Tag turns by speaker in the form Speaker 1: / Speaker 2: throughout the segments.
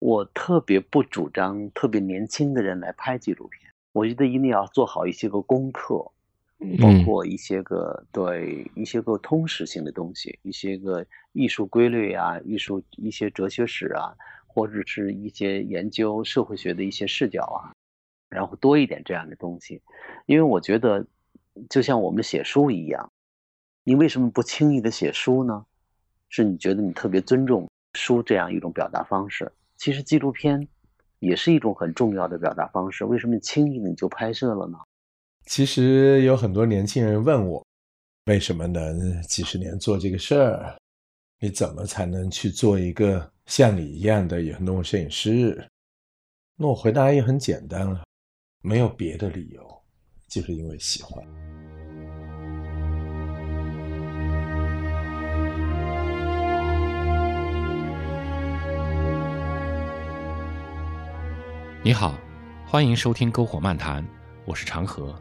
Speaker 1: 我特别不主张特别年轻的人来拍纪录片，我觉得一定要做好一些个功课，包括一些个对一些个通识性的东西，一些个艺术规律啊，艺术一些哲学史啊，或者是一些研究社会学的一些视角啊，然后多一点这样的东西，因为我觉得就像我们写书一样，你为什么不轻易的写书呢？是你觉得你特别尊重书这样一种表达方式？其实纪录片也是一种很重要的表达方式，为什么轻易你就拍摄了呢？
Speaker 2: 其实有很多年轻人问我，为什么能几十年做这个事儿？你怎么才能去做一个像你一样的野生动物摄影师？那我回答也很简单了，没有别的理由，就是因为喜欢。
Speaker 3: 你好，欢迎收听篝火漫谈，我是长河。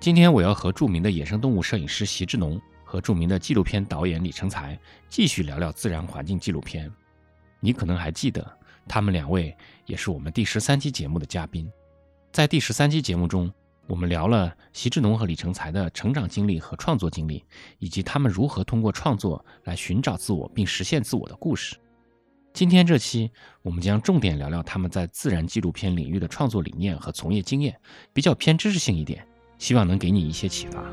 Speaker 3: 今天我要和著名的野生动物摄影师席志农和著名的纪录片导演李成才继续聊聊自然环境纪录片。你可能还记得，他们两位也是我们第十三期节目的嘉宾。在第十三期节目中，我们聊了席志农和李成才的成长经历和创作经历，以及他们如何通过创作来寻找自我并实现自我的故事。今天这期，我们将重点聊聊他们在自然纪录片领域的创作理念和从业经验，比较偏知识性一点，希望能给你一些启发。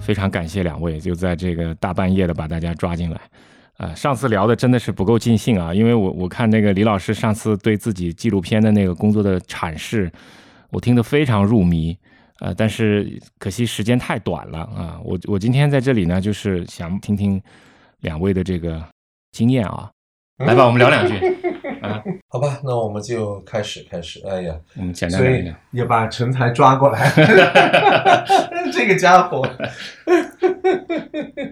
Speaker 3: 非常感谢两位，就在这个大半夜的把大家抓进来。呃，上次聊的真的是不够尽兴啊，因为我我看那个李老师上次对自己纪录片的那个工作的阐释，我听得非常入迷，呃，但是可惜时间太短了啊，我我今天在这里呢，就是想听听两位的这个经验啊，来吧，我们聊两句 啊，
Speaker 2: 好吧，那我们就开始开始，哎呀，
Speaker 3: 我们简单聊一聊，
Speaker 2: 也把陈才抓过来，这个家伙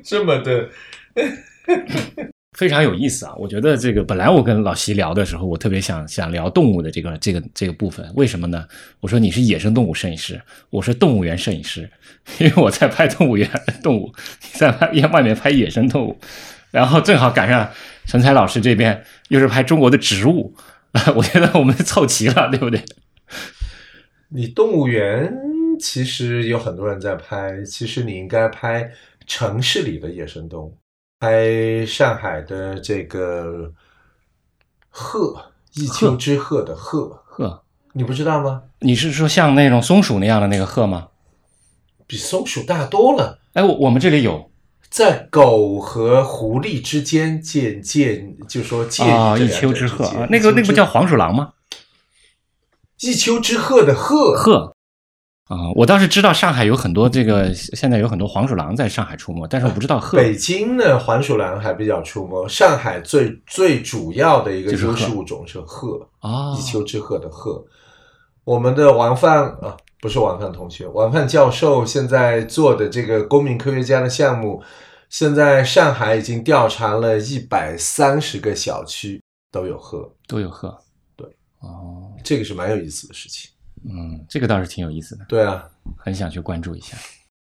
Speaker 2: 这么的。
Speaker 3: 非常有意思啊！我觉得这个本来我跟老席聊的时候，我特别想想聊动物的这个这个这个部分。为什么呢？我说你是野生动物摄影师，我是动物园摄影师，因为我在拍动物园动物，你在拍外面拍野生动物，然后正好赶上陈才老师这边又是拍中国的植物，我觉得我们凑齐了，对不对？
Speaker 2: 你动物园其实有很多人在拍，其实你应该拍城市里的野生动物。拍上海的这个鹤，一丘之貉的鹤
Speaker 3: 鹤，
Speaker 2: 你不知道吗？
Speaker 3: 你是说像那种松鼠那样的那个鹤吗？
Speaker 2: 比松鼠大多了。
Speaker 3: 哎，我我们这里有，
Speaker 2: 在狗和狐狸之间见见，就说介
Speaker 3: 啊，一丘之貉啊，那个那个不叫黄鼠狼吗？
Speaker 2: 一丘之貉的鹤
Speaker 3: 鹤。啊，我倒是知道上海有很多这个，现在有很多黄鼠狼在上海出没，但是我不知道鹤。
Speaker 2: 北京的黄鼠狼还比较出没，上海最最主要的一个优势物种是鹤
Speaker 3: 啊，
Speaker 2: 一丘之貉的鹤。我们的王范啊，不是王范同学，王范教授现在做的这个公民科学家的项目，现在上海已经调查了一百三十个小区都有鹤，
Speaker 3: 都有鹤。
Speaker 2: 对，
Speaker 3: 哦，
Speaker 2: 这个是蛮有意思的事情。
Speaker 3: 嗯，这个倒是挺有意思的。
Speaker 2: 对啊，
Speaker 3: 很想去关注一下。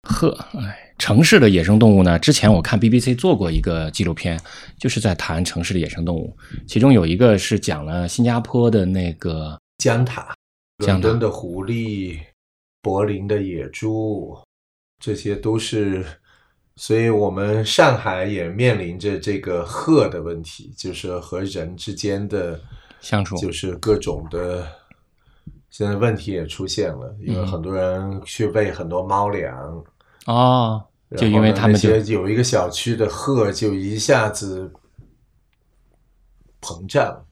Speaker 3: 鹤，哎，城市的野生动物呢？之前我看 BBC 做过一个纪录片，就是在谈城市的野生动物，其中有一个是讲了新加坡的那个
Speaker 2: 江塔、伦敦的狐狸、柏林的野猪，这些都是。所以我们上海也面临着这个鹤的问题，就是和人之间的
Speaker 3: 相处，
Speaker 2: 就是各种的。现在问题也出现了，因为很多人去喂很多猫粮
Speaker 3: 哦，就因为他们就
Speaker 2: 有一个小区的鹤就一下子膨胀，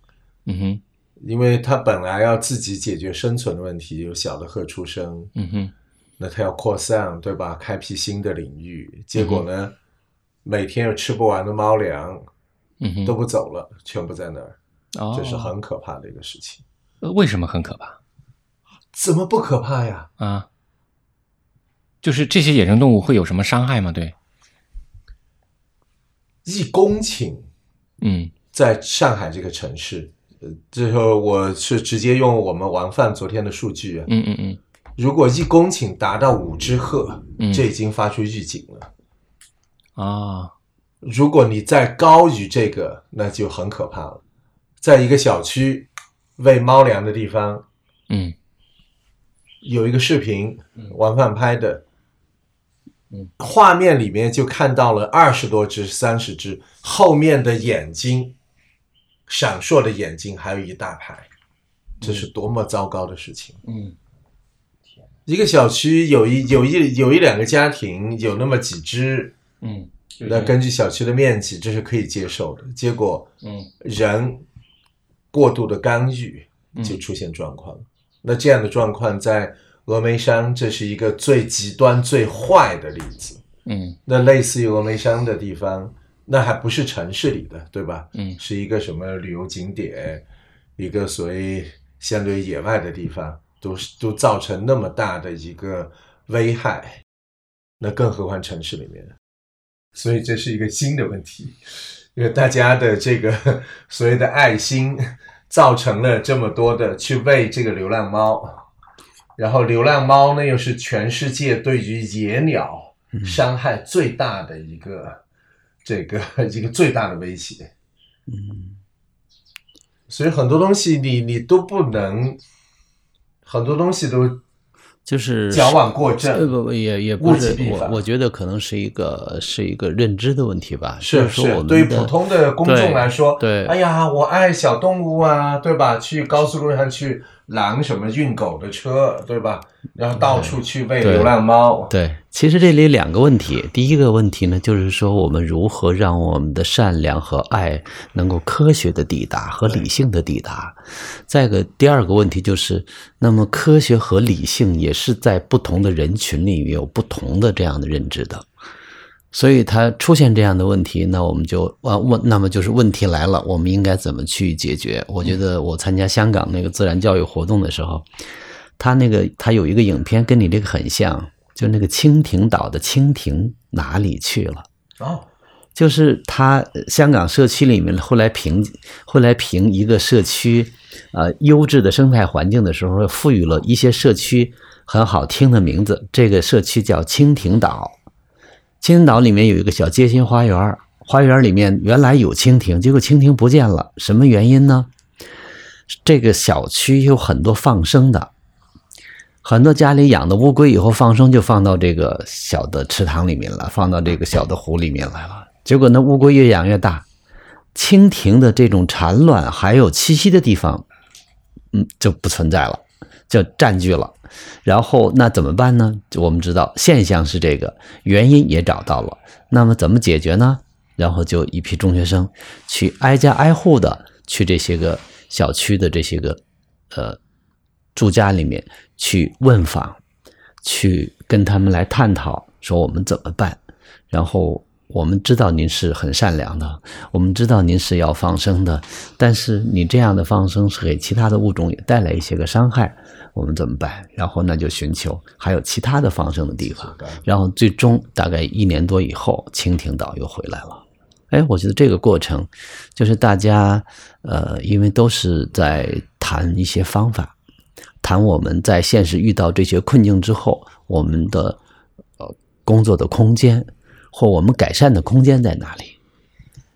Speaker 3: 嗯哼，
Speaker 2: 因为它本来要自己解决生存的问题，有小的鹤出生，
Speaker 3: 嗯哼，
Speaker 2: 那它要扩散，对吧？开辟新的领域，结果呢，每天有吃不完的猫粮，
Speaker 3: 嗯哼，
Speaker 2: 都不走了，全部在那儿，
Speaker 3: 哦，
Speaker 2: 这是很可怕的一个事情。
Speaker 3: 呃，为什么很可怕？
Speaker 2: 怎么不可怕呀？
Speaker 3: 啊，就是这些野生动物会有什么伤害吗？对，
Speaker 2: 一公顷，
Speaker 3: 嗯，
Speaker 2: 在上海这个城市，呃最后我是直接用我们王范昨天的数据啊，
Speaker 3: 嗯嗯嗯
Speaker 2: 如果一公顷达到五只鹤，
Speaker 3: 嗯
Speaker 2: 这已经发出预警了。
Speaker 3: 啊，
Speaker 2: 如果你再高于这个，那就很可怕了。在一个小区喂猫粮的地方，
Speaker 3: 嗯
Speaker 2: 有一个视频，王范拍的，
Speaker 3: 嗯，
Speaker 2: 画面里面就看到了二十多只、三十只，后面的眼睛，闪烁的眼睛还有一大排，这是多么糟糕的事情！
Speaker 3: 嗯。
Speaker 2: 一个小区有一有一有一两个家庭有那么几只，
Speaker 3: 嗯，
Speaker 2: 那根据小区的面积，这是可以接受的。结果
Speaker 3: 嗯。
Speaker 2: 人过度的干预，
Speaker 3: 嗯。
Speaker 2: 就出现状况。那这样的状况在峨眉山，这是一个最极端、最坏的例子。
Speaker 3: 嗯
Speaker 2: 那类似于峨眉山的地方，那还不是城市里的，对吧？
Speaker 3: 嗯
Speaker 2: 是一个什么旅游景点，一个所谓相对野外的地方，都是都造成那么大的一个危害，那更何况城市里面。所以这是一个新的问题，因为大家的这个 所谓的爱心，造成了这么多的去喂这个流浪猫，然后流浪猫呢又是全世界对于野鸟伤害最大的一个、这个 一个最大的威胁。
Speaker 4: 嗯。
Speaker 2: 所以很多东西你你都不能，很多东西都
Speaker 4: 就是
Speaker 2: 矫枉过
Speaker 4: 呃
Speaker 2: 正。
Speaker 4: 不不也也不是我我觉得可能是一个是一个认知的问题吧，
Speaker 2: 是
Speaker 4: 是
Speaker 2: 对于普通的公众来说，
Speaker 4: 对
Speaker 2: 哎呀，我爱小动物啊，对吧？去高速路上去拦什么运狗的车，对吧？然后到处去喂流浪猫，
Speaker 4: 对，其实这里两个问题，第一个问题呢，就是说我们如何让我们的善良和爱能够科学的抵达和理性的抵达。再个，第二个问题就是，那么科学和理性也是在不同的人群里面有不同的这样的认知的。所以它出现这样的问题，那我们就啊问，那么就是问题来了，我们应该怎么去解决？我觉得我参加香港那个自然教育活动的时候，他那个他有一个影片跟你这个很像，就那个蜻蜓岛的蜻蜓哪里去了？
Speaker 2: 哦，
Speaker 4: 就是他呃香港社区里面后来评后来评一个社区呃优质的生态环境的时候，赋予了一些社区很好听的名字。这个社区叫蜻蜓岛，青岛里面有一个小街心花园，花园里面原来有蜻蜓，结果蜻蜓不见了，什么原因呢？这个小区有很多放生的，很多家里养的乌龟以后放生就放到这个小的池塘里面了，放到这个小的湖里面来了。结果呢，乌龟越养越大，蜻蜓的这种产卵还有栖息的地方，嗯，就不存在了，就占据了。然后那怎么办呢？我们知道现象是这个，原因也找到了，那么怎么解决呢？然后就一批中学生去挨家挨户的去这些个小区的这些个呃住家里面去问访，去跟他们来探讨，说我们怎么办。然后我们知道您是很善良的，我们知道您是要放生的，但是你这样的放生是给其他的物种也带来一些个伤害，我们怎么办？然后那就寻求还有其他的放生的地方，然后最终大概一年多以后，蜻蜓岛又回来了。哎，我觉得这个过程就是大家呃，因为都是在谈一些方法，谈我们在现实遇到这些困境之后，我们的呃工作的空间或我们改善的空间在哪里？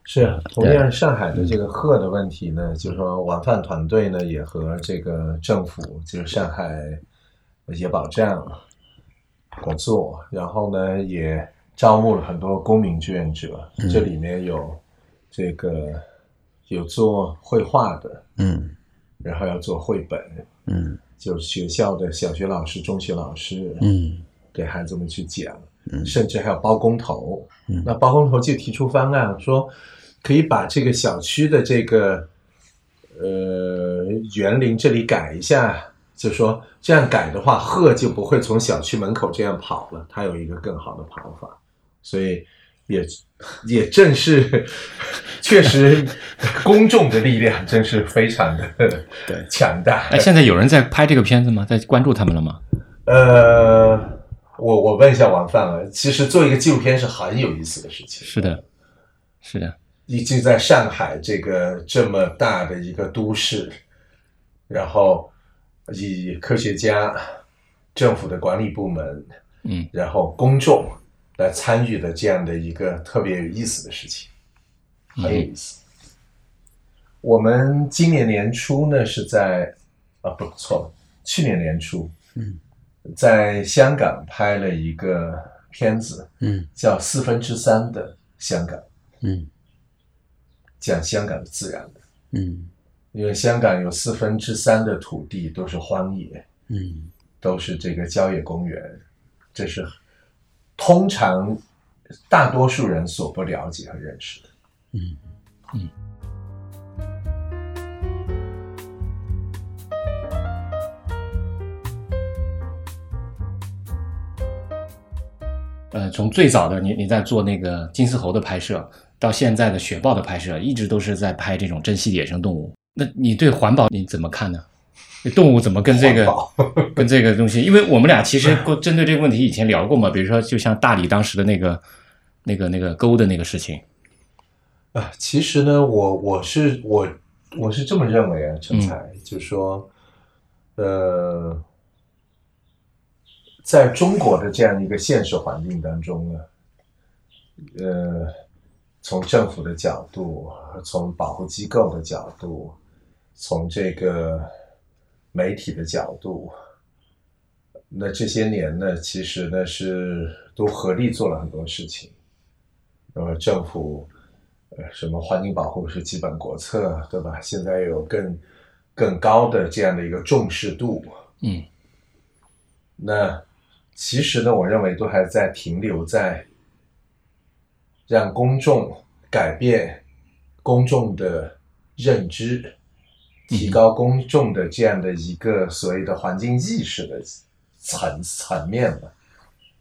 Speaker 2: 是，同样上海的这个鹤的问题呢，就是说晚饭团队呢也和这个政府，就是上海野保站合作，然后呢也招募了很多公民志愿者，这里面有这个有做绘画的，
Speaker 4: 嗯
Speaker 2: 然后要做绘本，
Speaker 4: 嗯
Speaker 2: 就是学校的小学老师、中学老师，
Speaker 4: 嗯
Speaker 2: 给孩子们去讲，
Speaker 4: 嗯
Speaker 2: 甚至还有包工头。
Speaker 4: 嗯
Speaker 2: 那包工头就提出方案说，可以把这个小区的这个呃园林这里改一下，就说这样改的话，鹤就不会从小区门口这样跑了，它有一个更好的跑法。所以也也正是 确实公众的力量真是非常的
Speaker 4: 对
Speaker 2: 强大。
Speaker 3: 哎，现在有人在拍这个片子吗？在关注他们了吗？
Speaker 2: 呃，我我问一下王范啊，其实做一个纪录片是很有意思的事情。
Speaker 3: 是的，是的，
Speaker 2: 一直在上海这个这么大的一个都市，然后以科学家、政府的管理部门，
Speaker 3: 嗯，
Speaker 2: 然后公众来参与的这样的一个特别有意思的事情，很有意思。我们今年年初呢是在啊不错了，去年年初，
Speaker 1: 嗯，
Speaker 2: 在香港拍了一个片子，
Speaker 1: 嗯。
Speaker 2: 叫《四分之三的香港》，
Speaker 1: 嗯。
Speaker 2: 讲香港的自然的。
Speaker 1: 嗯。
Speaker 2: 因为香港有四分之三的土地都是荒野，
Speaker 1: 嗯。
Speaker 2: 都是这个郊野公园，这是通常大多数人所不了解和认识的。
Speaker 1: 嗯
Speaker 3: 呃，从最早的你你在做那个金丝猴的拍摄，到现在的雪豹的拍摄，一直都是在拍这种珍稀野生动物。那你对环保你怎么看呢？动物怎么跟这个跟这个东西？因为我们俩其实过针对这个问题以前聊过嘛，比如说就像大理当时的那个那个那个沟的那个事情，
Speaker 2: 啊，其实呢，我我是我我是这么认为啊，成才，就是说，呃，在中国的这样一个现实环境当中呢，呃，从政府的角度，从保护机构的角度，从这个媒体的角度，那这些年呢，其实呢是都合力做了很多事情。那么政府，呃，什么环境保护是基本国策，对吧？现在有更更高的这样的一个重视度。
Speaker 3: 嗯
Speaker 2: 那其实呢，我认为都还在停留在让公众改变公众的认知，提高公众的这样的一个所谓的环境意识的层层面吧。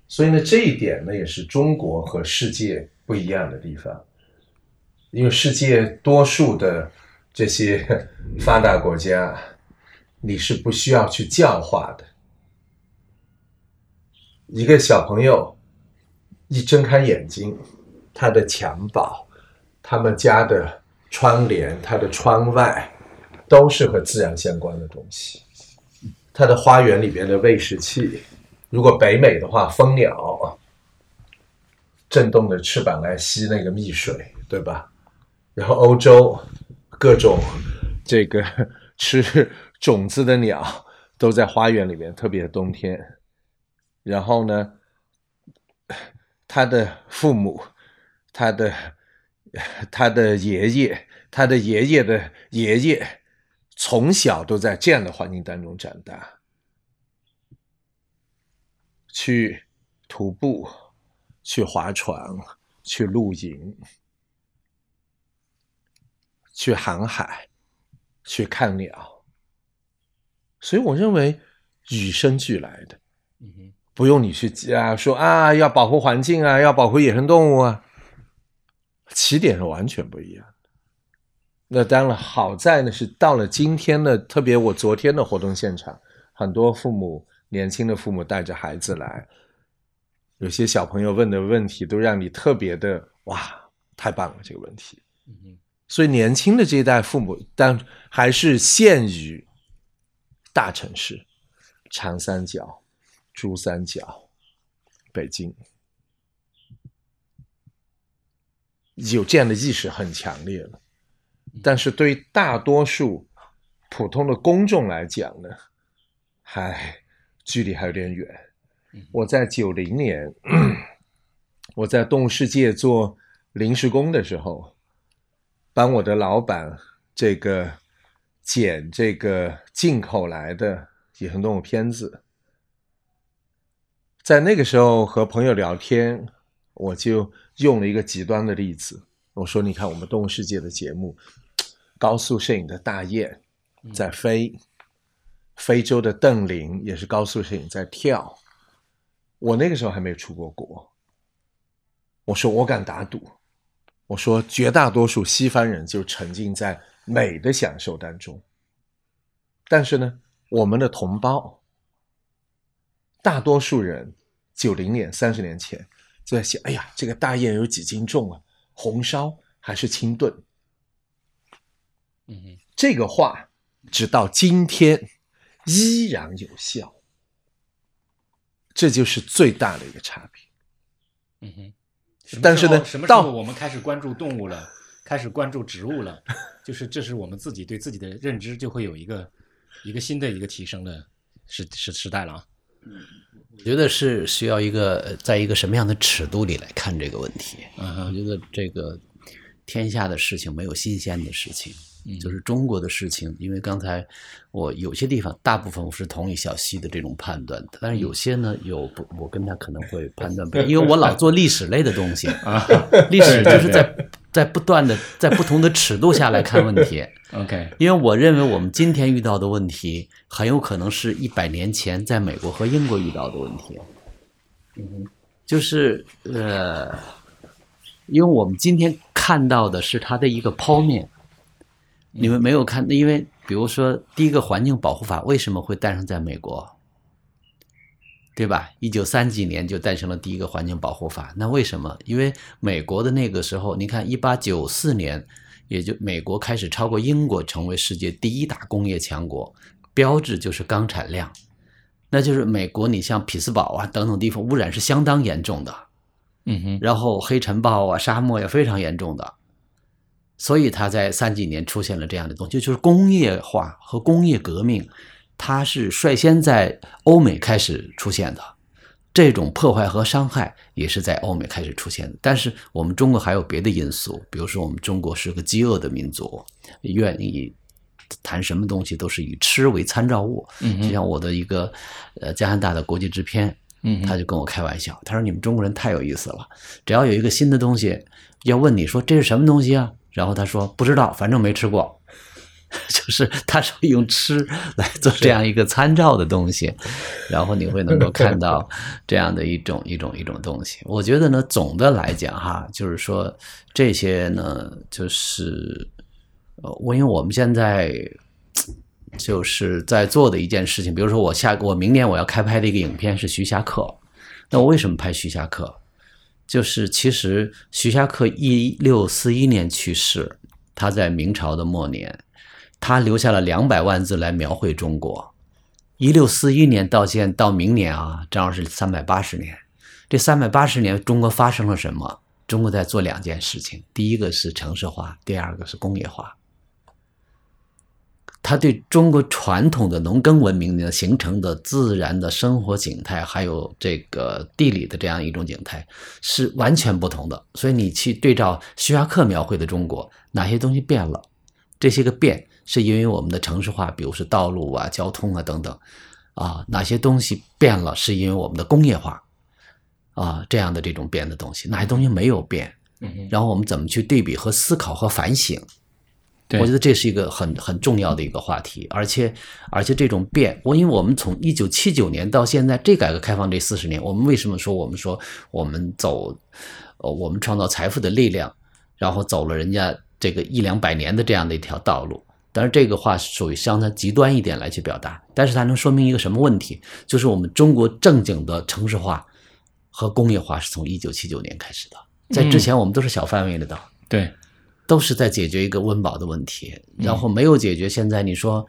Speaker 2: 所以呢，这一点呢，也是中国和世界不一样的地方，因为世界多数的这些 发达国家，你是不需要去教化的。一个小朋友一睁开眼睛，他的襁褓、他们家的窗帘、他的窗外，都是和自然相关的东西。他的花园里边的喂食器，如果北美的话，蜂鸟震动的翅膀来吸那个蜜水，对吧？然后欧洲各种这个吃种子的鸟都在花园里面，特别冬天。然后呢，他的父母、他的他的爷爷、他的爷爷的爷爷，从小都在这样的环境当中长大，去徒步、去划船、去露营、去航海、去看鸟，所以我认为与生俱来的。不用你去啊说啊要保护环境啊，要保护野生动物啊，起点是完全不一样的。那当然好在呢是到了今天呢，特别我昨天的活动现场，很多父母年轻的父母带着孩子来，有些小朋友问的问题都让你特别的哇，太棒了这个问题。
Speaker 3: 嗯哼
Speaker 2: 所以年轻的这一代父母，但还是限于大城市，长三角、珠三角、北京，有这样的意识很强烈了。但是对于大多数普通的公众来讲呢，还距离还有点远。我在九零年，我在动物世界做临时工的时候，帮我的老板这个剪这个进口来的野生动物片子。在那个时候和朋友聊天，我就用了一个极端的例子，我说：“你看我们动物世界的节目，高速摄影的大雁在飞，非洲的邓羚也是高速摄影在跳。我那个时候还没有出过国，我说我敢打赌，我说绝大多数西方人就沉浸在美的享受当中，但是呢，我们的同胞，大多数人九零年、三十年前就在想，哎呀，这个大雁有几斤重啊？红烧还还是清炖？
Speaker 3: 嗯哼，
Speaker 2: 这个话直到今天依然有效，这就是最大的一个差别。
Speaker 3: 嗯哼。
Speaker 2: 但是呢
Speaker 3: 什么时候
Speaker 2: 到
Speaker 3: 我们开始关注动物了，开始关注植物了，就是这是我们自己对自己的认知就会有一个一个新的一个提升的时时时代了啊。
Speaker 4: 我觉得是需要一个呃在一个什么样的尺度里来看这个问题。
Speaker 3: 嗯，
Speaker 4: 我觉得这个天下的事情没有新鲜的事情，
Speaker 3: 嗯
Speaker 4: 就是中国的事情。因为刚才我有些地方，大部分我是同意小溪的这种判断的，但是有些呢，有不，我跟他可能会判断不一样，因为我老做历史类的东西，
Speaker 3: 啊
Speaker 4: 历史就是在在不断的 在不同的尺度下来看问题。
Speaker 3: ，OK，
Speaker 4: 因为我认为我们今天遇到的问题，很有可能是一百年前在美国和英国遇到的问题。嗯，就是呃，因为我们今天看到的是它的一个剖面，你们没有看，因为比如说第一个环境保护法为什么会诞生在美国？对吧？一九三几年就诞生了第一个环境保护法，那为什么？因为美国的那个时候，你看一八九四年，也就美国开始超过英国成为世界第一大工业强国，标志就是钢产量，那就是美国，你像匹兹堡啊等等地方污染是相当严重的，
Speaker 3: 嗯哼，
Speaker 4: 然后黑尘暴啊、沙漠也非常严重的，所以它在三几年出现了这样的东西，就是工业化和工业革命，它是率先在欧美开始出现的。这种破坏和伤害也是在欧美开始出现的，但是我们中国还有别的因素，比如说我们中国是个饥饿的民族，愿意谈什么东西都是以吃为参照物。
Speaker 3: 嗯，
Speaker 4: 就像我的一个呃加拿大的国际制片，
Speaker 3: 嗯
Speaker 4: 他就跟我开玩笑，他说你们中国人太有意思了，只要有一个新的东西，要问你说这是什么东西啊，然后他说不知道，反正没吃过，就是他是会用吃来做这样一个参照的东西，然后你会能够看到 这样的一种一种一种东西。我觉得呢，总的来讲哈，就是说这些呢，就是呃，我因为我们现在。就是在做的一件事情，比如说我下我明年我要开拍的一个影片是徐霞客，那我为什么拍徐霞客？就是其实徐霞客一六四一年去世，他在明朝的末年，他留下了两百万字来描绘中国。一六四一年到现到明年啊，正好是三百八十年。这三百八十年，中国发生了什么？中国在做两件事情，第一个是城市化，第二个是工业化。它对中国传统的农耕文明呢形成的自然的生活景态，还有这个地理的这样一种景态是完全不同的。所以你去对照徐霞客描绘的中国，哪些东西变了？这些个变是因为我们的城市化，比如说道路啊、交通啊等等，啊，哪些东西变了是因为我们的工业化，啊这样的这种变的东西，哪些东西没有变？
Speaker 3: 嗯，
Speaker 4: 然后我们怎么去对比和思考和反省？
Speaker 3: 对
Speaker 4: 我觉得这是一个很很重要的一个话题，而且而且这种变，我因为我们从一九七九年到现在，这改革开放这四十年，我们为什么说我们说我们走，呃，我们创造财富的力量，然后走了人家这个一两百年的这样的一条道路？但是这个话是属于相当极端一点来去表达，但是它能说明一个什么问题？就是我们中国正经的城市化和工业化是从一九七九年开始的，在之前我们都是小范围的的。
Speaker 3: 对，
Speaker 4: 都是在解决一个温饱的问题，然后没有解决。现在你说，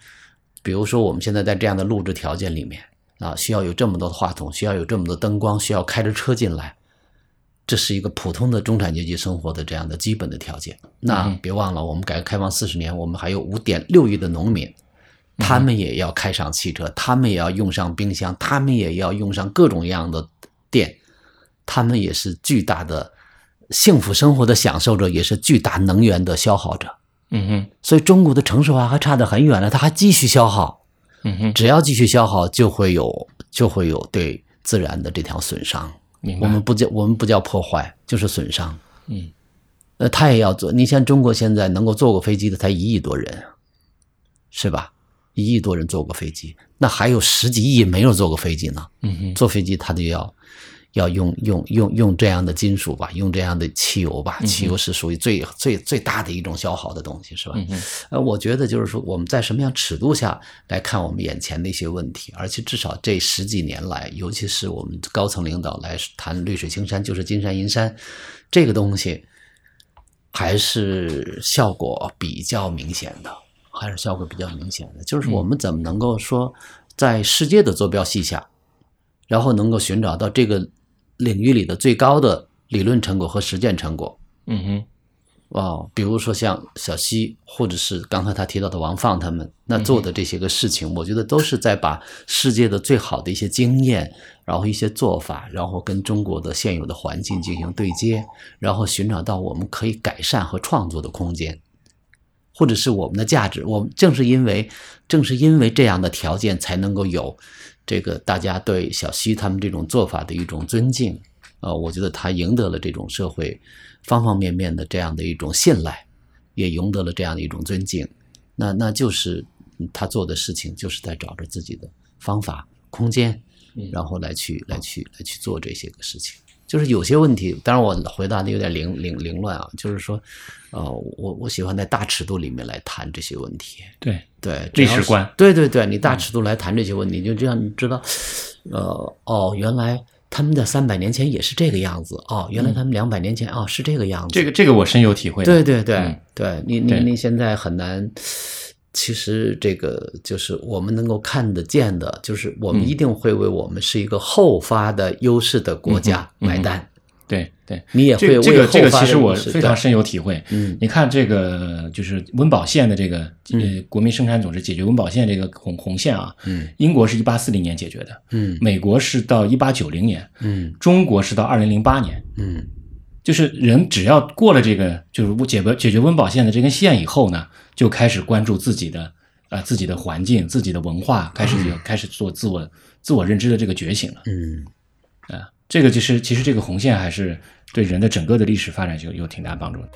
Speaker 4: 比如说我们现在在这样的录制条件里面啊，需要有这么多的话筒，需要有这么多灯光，需要开着车进来，这是一个普通的中产阶级生活的这样的基本的条件。那
Speaker 3: 嗯
Speaker 4: 别忘了，我们改革开放四十年，我们还有五点六亿的农民，他们也要开上汽车，他们也要用上冰箱，他们也要用上各种各样的电，他们也是巨大的幸福生活的享受者，也是巨大能源的消耗者。
Speaker 3: 嗯哼，
Speaker 4: 所以中国的城市化还差得很远了，它还继续消耗，
Speaker 3: 嗯哼，
Speaker 4: 只要继续消耗，就会有就会有对自然的这条损伤。
Speaker 3: 明白。
Speaker 4: 我们不叫我们不叫破坏，就是损伤。
Speaker 3: 嗯，
Speaker 4: 呃，他也要做。你像中国现在能够坐过飞机的才一亿多人，是吧？一亿多人坐过飞机，那还有十几亿没有坐过飞机呢。
Speaker 3: 嗯哼，
Speaker 4: 坐飞机他就要要用用用用这样的金属吧，用这样的汽油吧，汽油是属于最最最大的一种消耗的东西，是吧？呃，我觉得就是说我们在什么样尺度下来看我们眼前的一些问题，而且至少这十几年来，尤其是我们高层领导来谈绿水青山就是金山银山这个东西，还是效果比较明显的，还是效果比较明显的。就是我们怎么能够说，在世界的坐标系下，然后能够寻找到这个领域里的最高的理论成果和实践成果。
Speaker 3: 嗯哼，
Speaker 4: 哦，比如说像小西，或者是刚才他提到的王放他们，那做的这些个事情，我觉得都是在把世界的最好的一些经验，然后一些做法，然后跟中国的现有的环境进行对接，然后寻找到我们可以改善和创作的空间，或者是我们的价值。我们正是因为正是因为这样的条件，才能够有这个大家对小西他们这种做法的一种尊敬。呃，我觉得他赢得了这种社会方方面面的这样的一种信赖，也赢得了这样的一种尊敬。那那就是他做的事情，就是在找着自己的方法、空间，然后来去来去来去做这些个事情。就是有些问题，当然我回答的有点凌凌凌乱啊，就是说，呃，我我喜欢在大尺度里面来谈这些问题。
Speaker 3: 对，
Speaker 4: 对，
Speaker 3: 历史观，
Speaker 4: 对对对，你大尺度来谈这些问题，就这样，你知道，呃，哦，原来。他们在三百年前也是这个样子哦，原来他们两百年前哦是这个样子。
Speaker 3: 这个这个我深有体会。
Speaker 4: 对对对对，你你你现在很难。其实这个就是我们能够看得见的，就是我们一定会为我们是一个后发的优势的国家买单。
Speaker 3: 对对，
Speaker 4: 你也会为
Speaker 3: 这个这个其实我非常深有体会。
Speaker 4: 嗯
Speaker 3: 你看这个就是温饱线的这个呃国民生产总值解决温饱线这个红红线啊，
Speaker 4: 嗯
Speaker 3: 英国是一八四零年解决的，
Speaker 4: 嗯
Speaker 3: 美国是到一八九零年，
Speaker 4: 嗯
Speaker 3: 中国是到二零零八年。
Speaker 4: 嗯
Speaker 3: 就是人只要过了这个就是解决解决温饱线的这根线以后呢，就开始关注自己的呃自己的环境、自己的文化，开始有开始做自我自我认知的这个觉醒了。
Speaker 4: 嗯
Speaker 3: 啊，这个就是其实这个红线还是对人的整个的历史发展就有挺大帮助的。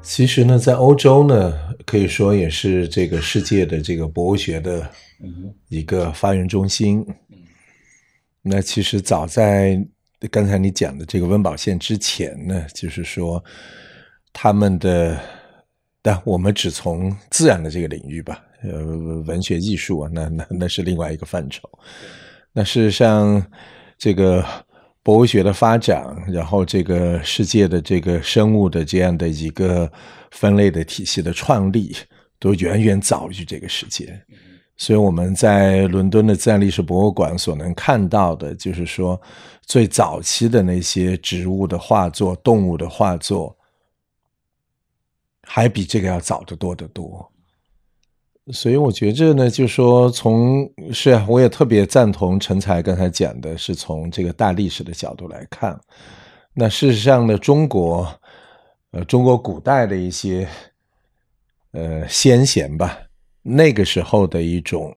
Speaker 2: 其实呢，在欧洲呢，可以说也是这个世界的这个博物学的一个发源中心。那其实早在刚才你讲的这个温饱线之前呢，就是说他们的，但我们只从自然的这个领域吧，呃，文学艺术啊，那那那是另外一个范畴。那事实上，这个博物学的发展，然后这个世界的这个生物的这样的一个分类的体系的创立，都远远早于这个时间。所以我们在伦敦的自然历史博物馆所能看到的，就是说最早期的那些植物的画作、动物的画作，还比这个要早得多得多。所以我觉着呢，就说从是啊，我也特别赞同陈才刚才讲的，是从这个大历史的角度来看。那事实上呢，中国，呃，中国古代的一些呃先贤吧，那个时候的一种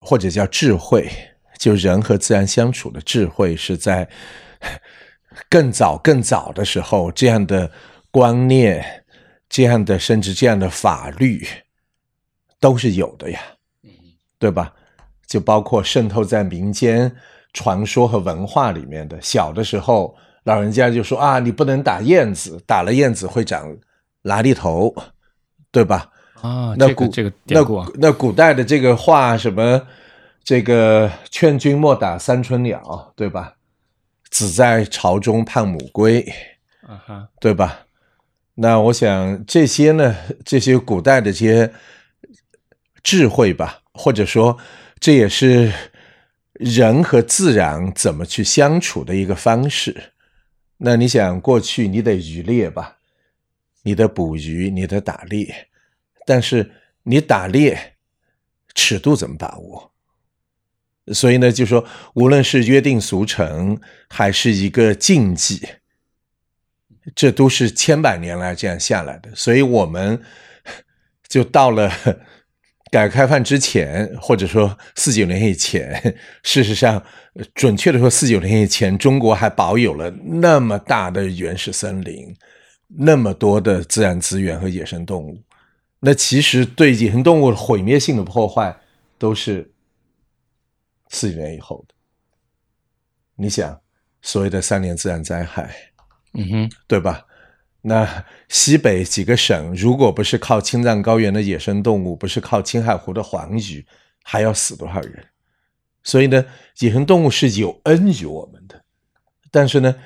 Speaker 2: 或者叫智慧，就人和自然相处的智慧，是在更早更早的时候，这样的观念，这样的甚至这样的法律。都是有的呀，对吧？就包括渗透在民间传说和文化里面的。小的时候，老人家就说啊，你不能打燕子，打了燕子会长拉力头，对吧？
Speaker 3: 啊，
Speaker 2: 那古
Speaker 3: 这个这个
Speaker 2: 那
Speaker 3: 典故啊，
Speaker 2: 那古代的这个话什么，这个劝君莫打三春鸟，对吧？子在巢中盼母归，
Speaker 3: 啊哈，
Speaker 2: 对吧？那我想这些呢，这些古代的这些智慧吧，或者说这也是人和自然怎么去相处的一个方式。那你想，过去你得渔猎吧，你得捕鱼，你得打猎，但是你打猎尺度怎么把握？所以呢，就说无论是约定俗成，还是一个禁忌。这都是千百年来这样下来的，所以我们就到了改革开放之前，或者说四九年以前，事实上，准确的说，四九年以前，中国还保有了那么大的原始森林，那么多的自然资源和野生动物。那其实对野生动物毁灭性的破坏，都是四九年以后的。你想，所谓的三年自然灾害。
Speaker 3: 嗯哼，
Speaker 2: 对吧？那西北几个省，如果不是靠青藏高原的野生动物，不是靠青海湖的黄鱼，还要死多少人？所以呢，野生动物是有恩于我们的，但是呢，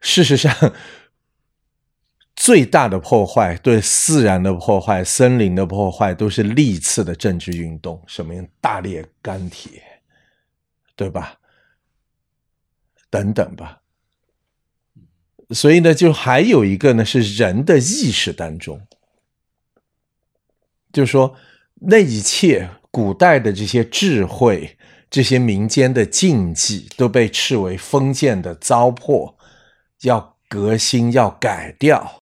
Speaker 2: 事实上，最大的破坏对自然的破坏、森林的破坏，都是历次的政治运动，什么大炼钢铁，对吧？等等吧。所以呢，就还有一个呢，是人的意识当中，就是说，那一切古代的这些智慧、这些民间的禁忌，都被视为封建的糟粕，要革新，要改掉。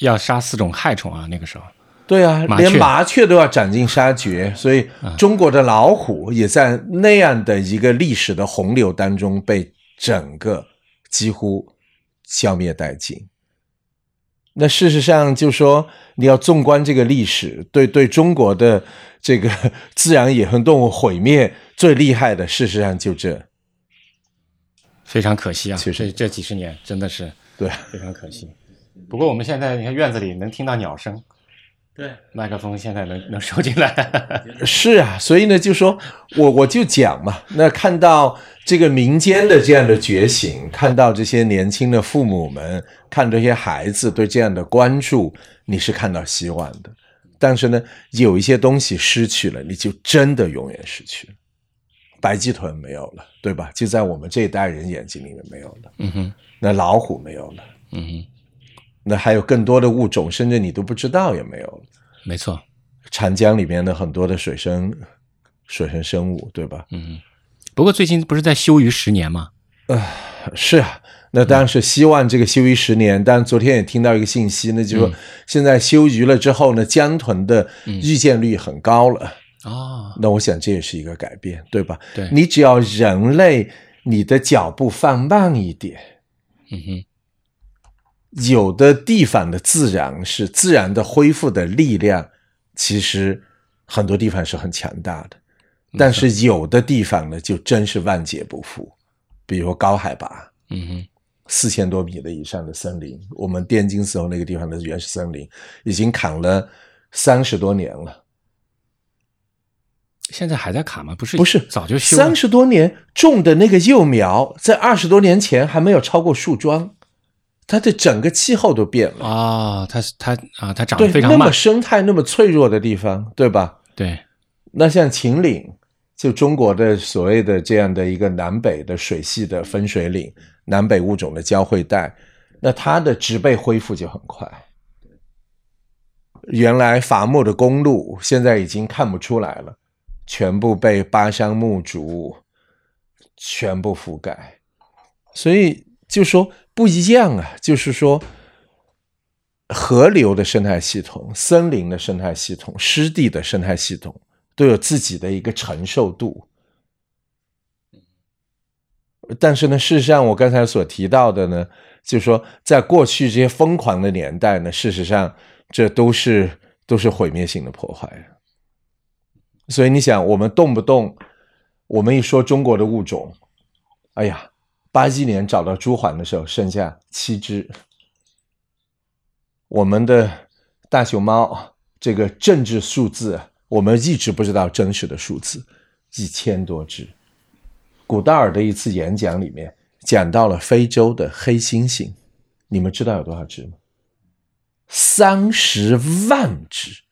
Speaker 3: 要杀四种害虫啊！那个时候，
Speaker 2: 对啊，连麻雀都要斩尽杀绝，所以中国的老虎也在那样的一个历史的洪流当中被整个几乎消灭殆尽。那事实上，就说你要纵观这个历史，对对中国的这个 自然野生动物毁灭最厉害的，事实上就这，
Speaker 3: 非常可惜啊！
Speaker 2: 其实
Speaker 3: 这几十年真的是
Speaker 2: 对
Speaker 3: 非常可惜。不过我们现在你看院子里能听到鸟声，
Speaker 4: 对，
Speaker 3: 麦克风现在能能收进来。
Speaker 2: 是啊，所以呢，就说我我就讲嘛，那看到这个民间的这样的觉醒，看到这些年轻的父母们，看这些孩子对这样的关注，你是看到希望的。但是呢，有一些东西失去了，你就真的永远失去了。白鸡豚没有了，对吧？就在我们这一代人眼睛里面没有了。
Speaker 3: 嗯哼，
Speaker 2: 那老虎没有了。
Speaker 3: 嗯哼。
Speaker 2: 那还有更多的物种，甚至你都不知道有没有。
Speaker 3: 没错，
Speaker 2: 长江里面的很多的水生水生生物，对吧？
Speaker 3: 嗯。不过最近不是在休渔十年吗？
Speaker 2: 呃，是啊。那当然是希望这个休渔十年。但昨天也听到一个信息，那就是说现在休渔了之后呢，江豚的遇见率很高了。
Speaker 3: 哦。
Speaker 2: 那我想这也是一个改变，对吧？
Speaker 3: 对。
Speaker 2: 你只要人类你的脚步放慢一点。
Speaker 3: 嗯哼。
Speaker 2: 有的地方的自然是自然的恢复的力量，其实很多地方是很强大的，但是有的地方呢，就真是万劫不复。比如高海拔，
Speaker 3: 嗯哼，
Speaker 2: 四千多米的以上的森林，我们滇金丝猴那个地方的原始森林，已经砍了三十多年了。
Speaker 3: 现在还在砍吗？不是，
Speaker 2: 不是，
Speaker 3: 早就修
Speaker 2: 三十多年种的那个幼苗，在二十多年前还没有超过树桩。它的整个气候都变了
Speaker 3: 啊！它它啊，它长得非常
Speaker 2: 慢。那么生态那么脆弱的地方，对吧？
Speaker 3: 对。
Speaker 2: 那像秦岭，就中国的所谓的这样的一个南北的水系的分水岭，南北物种的交汇带，那它的植被恢复就很快。原来伐木的公路现在已经看不出来了，全部被巴山木竹全部覆盖，所以就说。不一样啊，就是说，河流的生态系统、森林的生态系统、湿地的生态系统都有自己的一个承受度。但是呢，事实上，我刚才所提到的呢，就是说，在过去这些疯狂的年代呢，事实上，这都是都是毁灭性的破坏。所以你想，我们动不动，我们一说中国的物种，哎呀。八一年找到朱鹮的时候，剩下七只。我们的大熊猫这个政治数字，我们一直不知道真实的数字，一千多只。古道尔的一次演讲里面讲到了非洲的黑猩猩，你们知道有多少只吗？三十万只，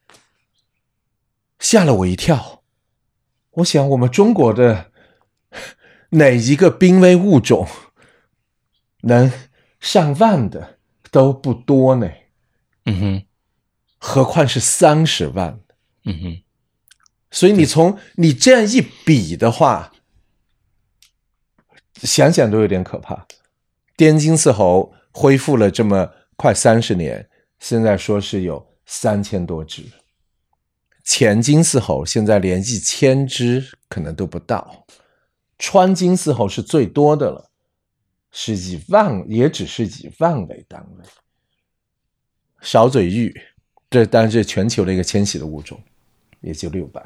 Speaker 2: 吓了我一跳。我想我们中国的。哪一个濒危物种能上万的都不多呢？
Speaker 3: 嗯哼，
Speaker 2: 何况是三十万？
Speaker 3: 嗯哼，
Speaker 2: 所以你从你这样一比的话，想想都有点可怕。滇金丝猴恢复了这么快三十年，现在说是有三千多只，前金丝猴现在连一千只可能都不到。川金丝猴是最多的了，是以万，也只是以万为单位。小嘴鹬，这当然是全球的一个迁徙的物种，也就六百。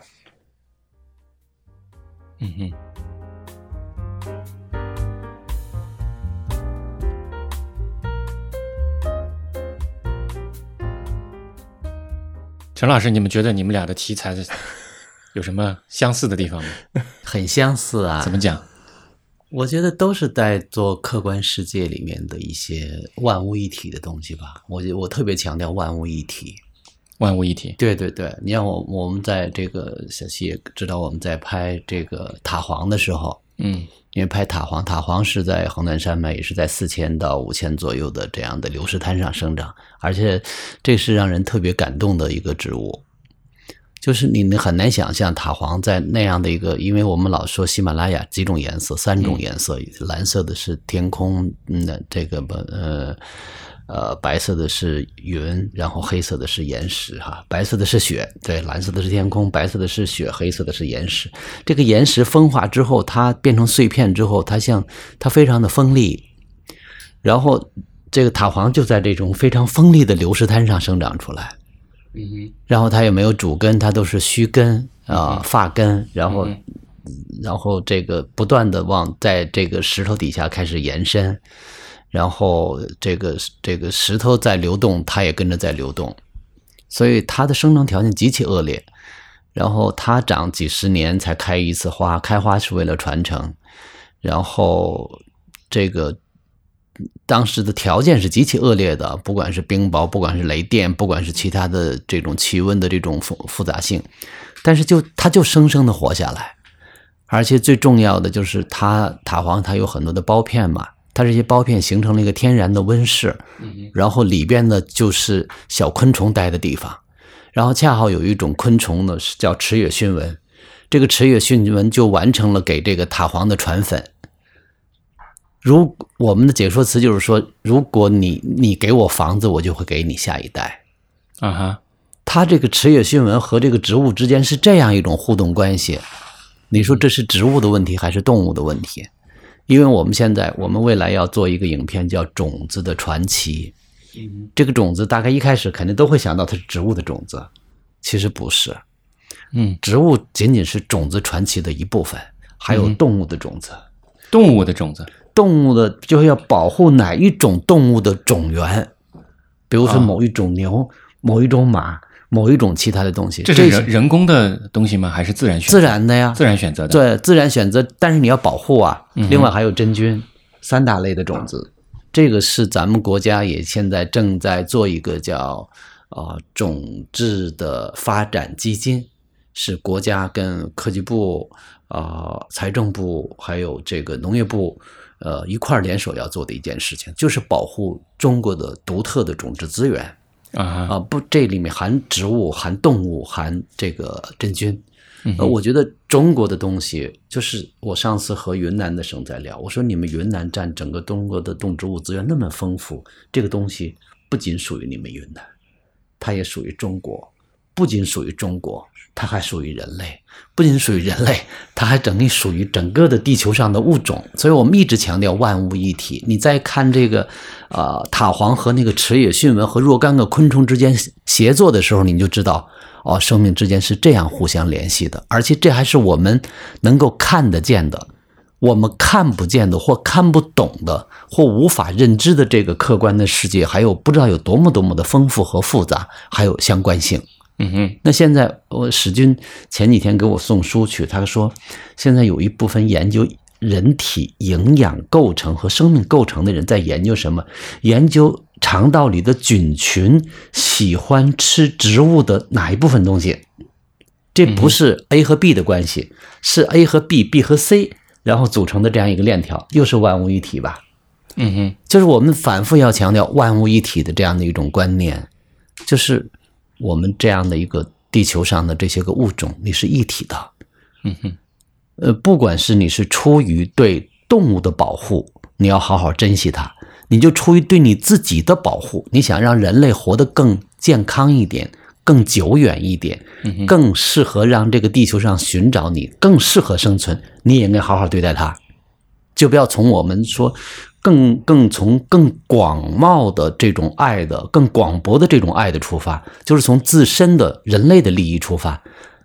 Speaker 3: 嗯哼。陈老师，你们觉得你们俩的题材有什么相似的地方吗？
Speaker 4: 很相似啊。
Speaker 3: 怎么讲？
Speaker 4: 我觉得都是在做客观世界里面的一些万物一体的东西吧。我我特别强调万物一体。
Speaker 3: 万物一体。
Speaker 4: 对对对，你像我我们在这个小溪也知道我们在拍这个塔黄的时候，
Speaker 3: 嗯
Speaker 4: 因为拍塔黄，塔黄是在横断山脉，也是在四千到五千左右的这样的流石滩上生长，而且这是让人特别感动的一个植物。就是你你很难想象塔黄在那样的一个，因为我们老说喜马拉雅几种颜色，三种颜色，蓝色的是天空，嗯，这个不呃呃白色的是云，然后黑色的是岩石哈，白色的是雪，对，蓝色的是天空，白色的是雪，黑色的是岩石。这个岩石风化之后，它变成碎片之后，它像它非常的锋利，然后这个塔黄就在这种非常锋利的流石滩上生长出来。然后它也没有主根，它都是须根啊、发根，然后、
Speaker 3: 嗯
Speaker 4: 然后这个不断的往在这个石头底下开始延伸，然后这个这个石头在流动，它也跟着在流动，所以它的生长条件极其恶劣。然后它长几十年才开一次花，开花是为了传承，然后这个当时的条件是极其恶劣的，不管是冰雹，不管是雷电，不管是其他的这种气温的这种复复杂性，但是就它就生生的活下来，而且最重要的就是它塔黄它有很多的包片嘛，它这些包片形成了一个天然的温室，然后里边呢就是小昆虫待的地方，然后恰好有一种昆虫呢是叫池野熏蚊，这个池野熏蚊就完成了给这个塔黄的传粉。如我们的解说词就是说，如果你你给我房子，我就会给你下一代。
Speaker 3: 啊哈，
Speaker 4: 它这个池野熏蚊和这个植物之间是这样一种互动关系，你说这是植物的问题还是动物的问题？因为我们现在我们未来要做一个影片叫《种子的传奇》，这个种子大概一开始肯定都会想到它是植物的种子，其实不是，
Speaker 3: 嗯，
Speaker 4: 植物仅仅是种子传奇的一部分，还有动物的种子。
Speaker 3: 动物的种子。
Speaker 4: 动物的就是要保护哪一种动物的种源，比如说
Speaker 3: 啊
Speaker 4: 某一种牛、某一种马、某一种其他的东西，
Speaker 3: 这是人人工的东西吗？还是自然选？
Speaker 4: 自然的呀，
Speaker 3: 自然选择的。
Speaker 4: 对自然选择，但是你要保护啊。
Speaker 3: 嗯
Speaker 4: 另外还有真菌三大类的种子，这个是咱们国家也现在正在做一个叫呃种质的发展基金，是国家跟科技部、啊、财政部还有这个农业部呃一块儿联手要做的一件事情，就是保护中国的独特的种质资源。
Speaker 3: 啊
Speaker 4: 不，这里面含植物、含动物、含这个真菌。我觉得中国的东西，就是我上次和云南的省在聊，我说你们云南占整个中国的动植物资源那么丰富，这个东西不仅属于你们云南，它也属于中国，不仅属于中国，它还属于人类，不仅属于人类，它还整个属于整个的地球上的物种。所以我们一直强调万物一体。你再看这个，呃，塔黄和那个池野迅文和若干个昆虫之间协作的时候，你就知道，哦，生命之间是这样互相联系的，而且这还是我们能够看得见的。我们看不见的或看不懂的或无法认知的这个客观的世界，还有不知道有多么多么的丰富和复杂，还有相关性。
Speaker 3: 嗯哼，
Speaker 4: 那现在我史军前几天给我送书去，他说现在有一部分研究人体营养构成和生命构成的人在研究什么？研究肠道里的菌群喜欢吃植物的哪一部分东西？这不是 A 和 B 的关系，是 A 和 B，B 和 C，然后组成的这样一个链条，又是万物一体吧？
Speaker 3: 嗯哼，
Speaker 4: 就是我们反复要强调万物一体的这样的一种观念，就是我们这样的一个地球上的这些个物种，你是一体的。
Speaker 3: 嗯哼，
Speaker 4: 呃，不管是你是出于对动物的保护，你要好好珍惜它；你就出于对你自己的保护，你想让人类活得更健康一点、更久远一点，更适合让这个地球上寻找你，更适合生存，你也应该好好对待它。就不要从我们说更更从更广袤的这种爱的、更广博的这种爱的出发，就是从自身的人类的利益出发，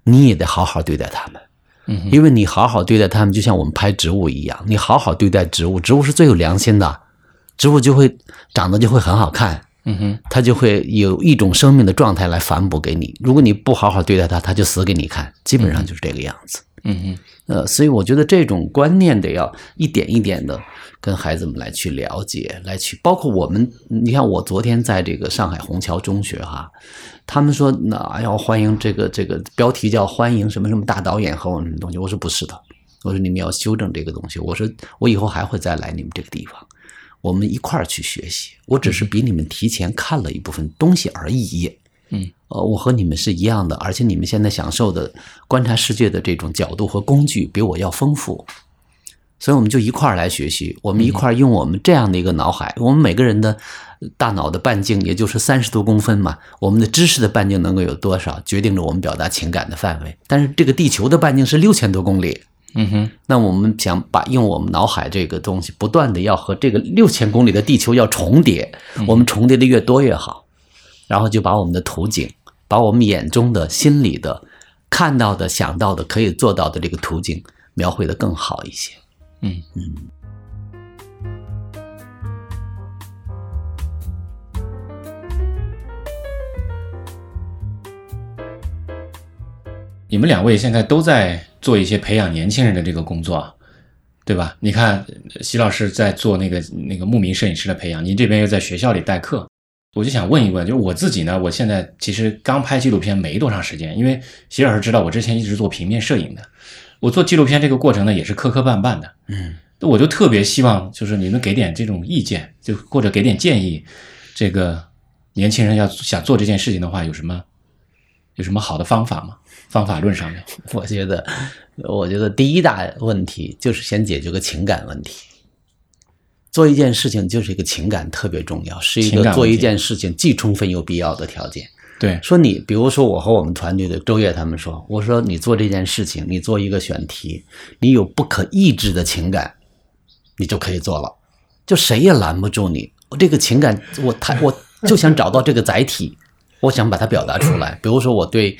Speaker 4: 你也得好好对待他们。
Speaker 3: 嗯，
Speaker 4: 因为你好好对待他们，就像我们拍植物一样，你好好对待植物，植物是最有良心的，植物就会长得就会很好看，
Speaker 3: 嗯哼，
Speaker 4: 它就会有一种生命的状态来反哺给你。如果你不好好对待它，它就死给你看，基本上就是这个样子。
Speaker 3: 嗯哼，
Speaker 4: 呃，所以我觉得这种观念得要一点一点的跟孩子们来去了解，来去包括我们，你看我昨天在这个上海虹桥中学哈，他们说那要欢迎这个这个标题叫欢迎什么什么大导演和我们什么东西，我说不是的，我说你们要修正这个东西，我说我以后还会再来你们这个地方，我们一块儿去学习，我只是比你们提前看了一部分东西而已。
Speaker 3: 嗯，
Speaker 4: 呃，我和你们是一样的，而且你们现在享受的观察世界的这种角度和工具比我要丰富，所以我们就一块儿来学习，我们一块儿用我们这样的一个脑海，我们每个人的大脑的半径也就是三十多公分嘛，我们的知识的半径能够有多少，决定着我们表达情感的范围。但是这个地球的半径是六千多公里，
Speaker 3: 嗯哼，
Speaker 4: 那我们想把用我们脑海这个东西，不断的要和这个六千公里的地球要重叠，我们重叠的越多越好，然后就把我们的图景，把我们眼中的、心里的、看到的、想到的、可以做到的这个图景描绘的更好一些。
Speaker 3: 嗯
Speaker 4: 嗯。
Speaker 3: 你们两位现在都在做一些培养年轻人的这个工作，对吧？你看，席老师在做那个那个牧民摄影师的培养，您这边又在学校里代课，我就想问一问，就是我自己呢，我现在其实刚拍纪录片没多长时间，因为席老师知道我之前一直做平面摄影的，我做纪录片这个过程呢也是磕磕绊绊的，
Speaker 4: 嗯，
Speaker 3: 我就特别希望就是你能给点这种意见，就或者给点建议，这个年轻人要想做这件事情的话，有什么有什么好的方法吗？方法论上面，
Speaker 4: 我觉得，我觉得第一大问题就是先解决个情感问题。做一件事情就是一个情感特别重要，是一个做一件事情既充分又必要的条件。
Speaker 3: 对，
Speaker 4: 说你，比如说我和我们团队的周越他们说，我说你做这件事情，你做一个选题，你有不可抑制的情感，你就可以做了，就谁也拦不住你。我这个情感，我太我就想找到这个载体，我想把它表达出来。比如说我对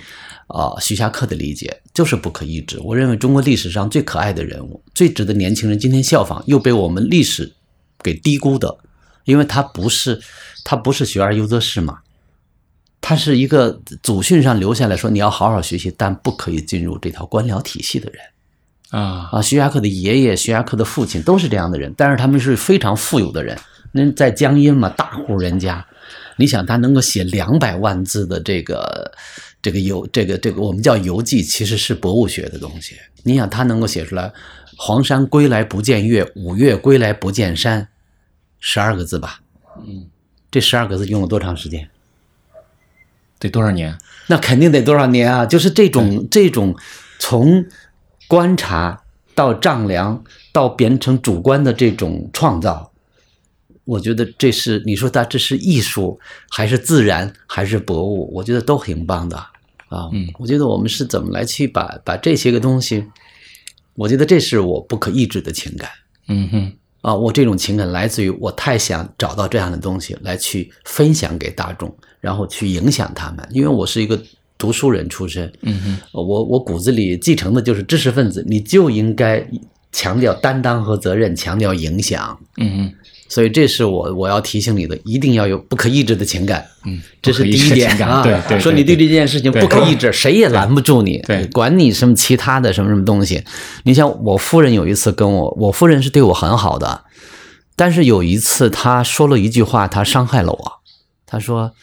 Speaker 4: 啊、徐霞客的理解就是不可抑制。我认为中国历史上最可爱的人物，最值得年轻人今天效仿，又被我们历史给低估的，因为他不是他不是学而优则仕嘛。他是一个祖训上留下来说你要好好学习，但不可以进入这套官僚体系的人
Speaker 3: 啊，
Speaker 4: 啊。徐霞客的爷爷、徐霞客的父亲都是这样的人，但是他们是非常富有的人。那在江阴嘛，大户人家，你想他能够写两百万字的这个这个游这个这个我们叫游记，其实是博物学的东西。你想他能够写出来“黄山归来不见月，五岳归来不见山”，十二个字吧？
Speaker 3: 嗯，
Speaker 4: 这十二个字用了多长时间？
Speaker 3: 得多少年？
Speaker 4: 那肯定得多少年啊！就是这种这种从观察到丈量到变成主观的这种创造，我觉得这是你说它这是艺术还是自然还是博物？我觉得都挺棒的啊！
Speaker 3: 嗯
Speaker 4: 我觉得我们是怎么来去把把这些个东西，我觉得这是我不可抑制的情感。
Speaker 3: 嗯哼，
Speaker 4: 啊，我这种情感来自于我太想找到这样的东西来去分享给大众，然后去影响他们。因为我是一个读书人出身，
Speaker 3: 嗯哼，
Speaker 4: 我我骨子里继承的就是知识分子，你就应该强调担当和责任，强调影响。
Speaker 3: 嗯哼，
Speaker 4: 所以这是我我要提醒你的，一定要有不可抑制的情感。
Speaker 3: 嗯，
Speaker 4: 这是第一点啊！
Speaker 3: 对对，
Speaker 4: 说你对这件事情不可抑制，谁也拦不住你。
Speaker 3: 对
Speaker 4: 管你什么其他的什么什么东西。你像我夫人有一次跟我，我夫人是对我很好的，但是有一次她说了一句话，她伤害了我。她说：“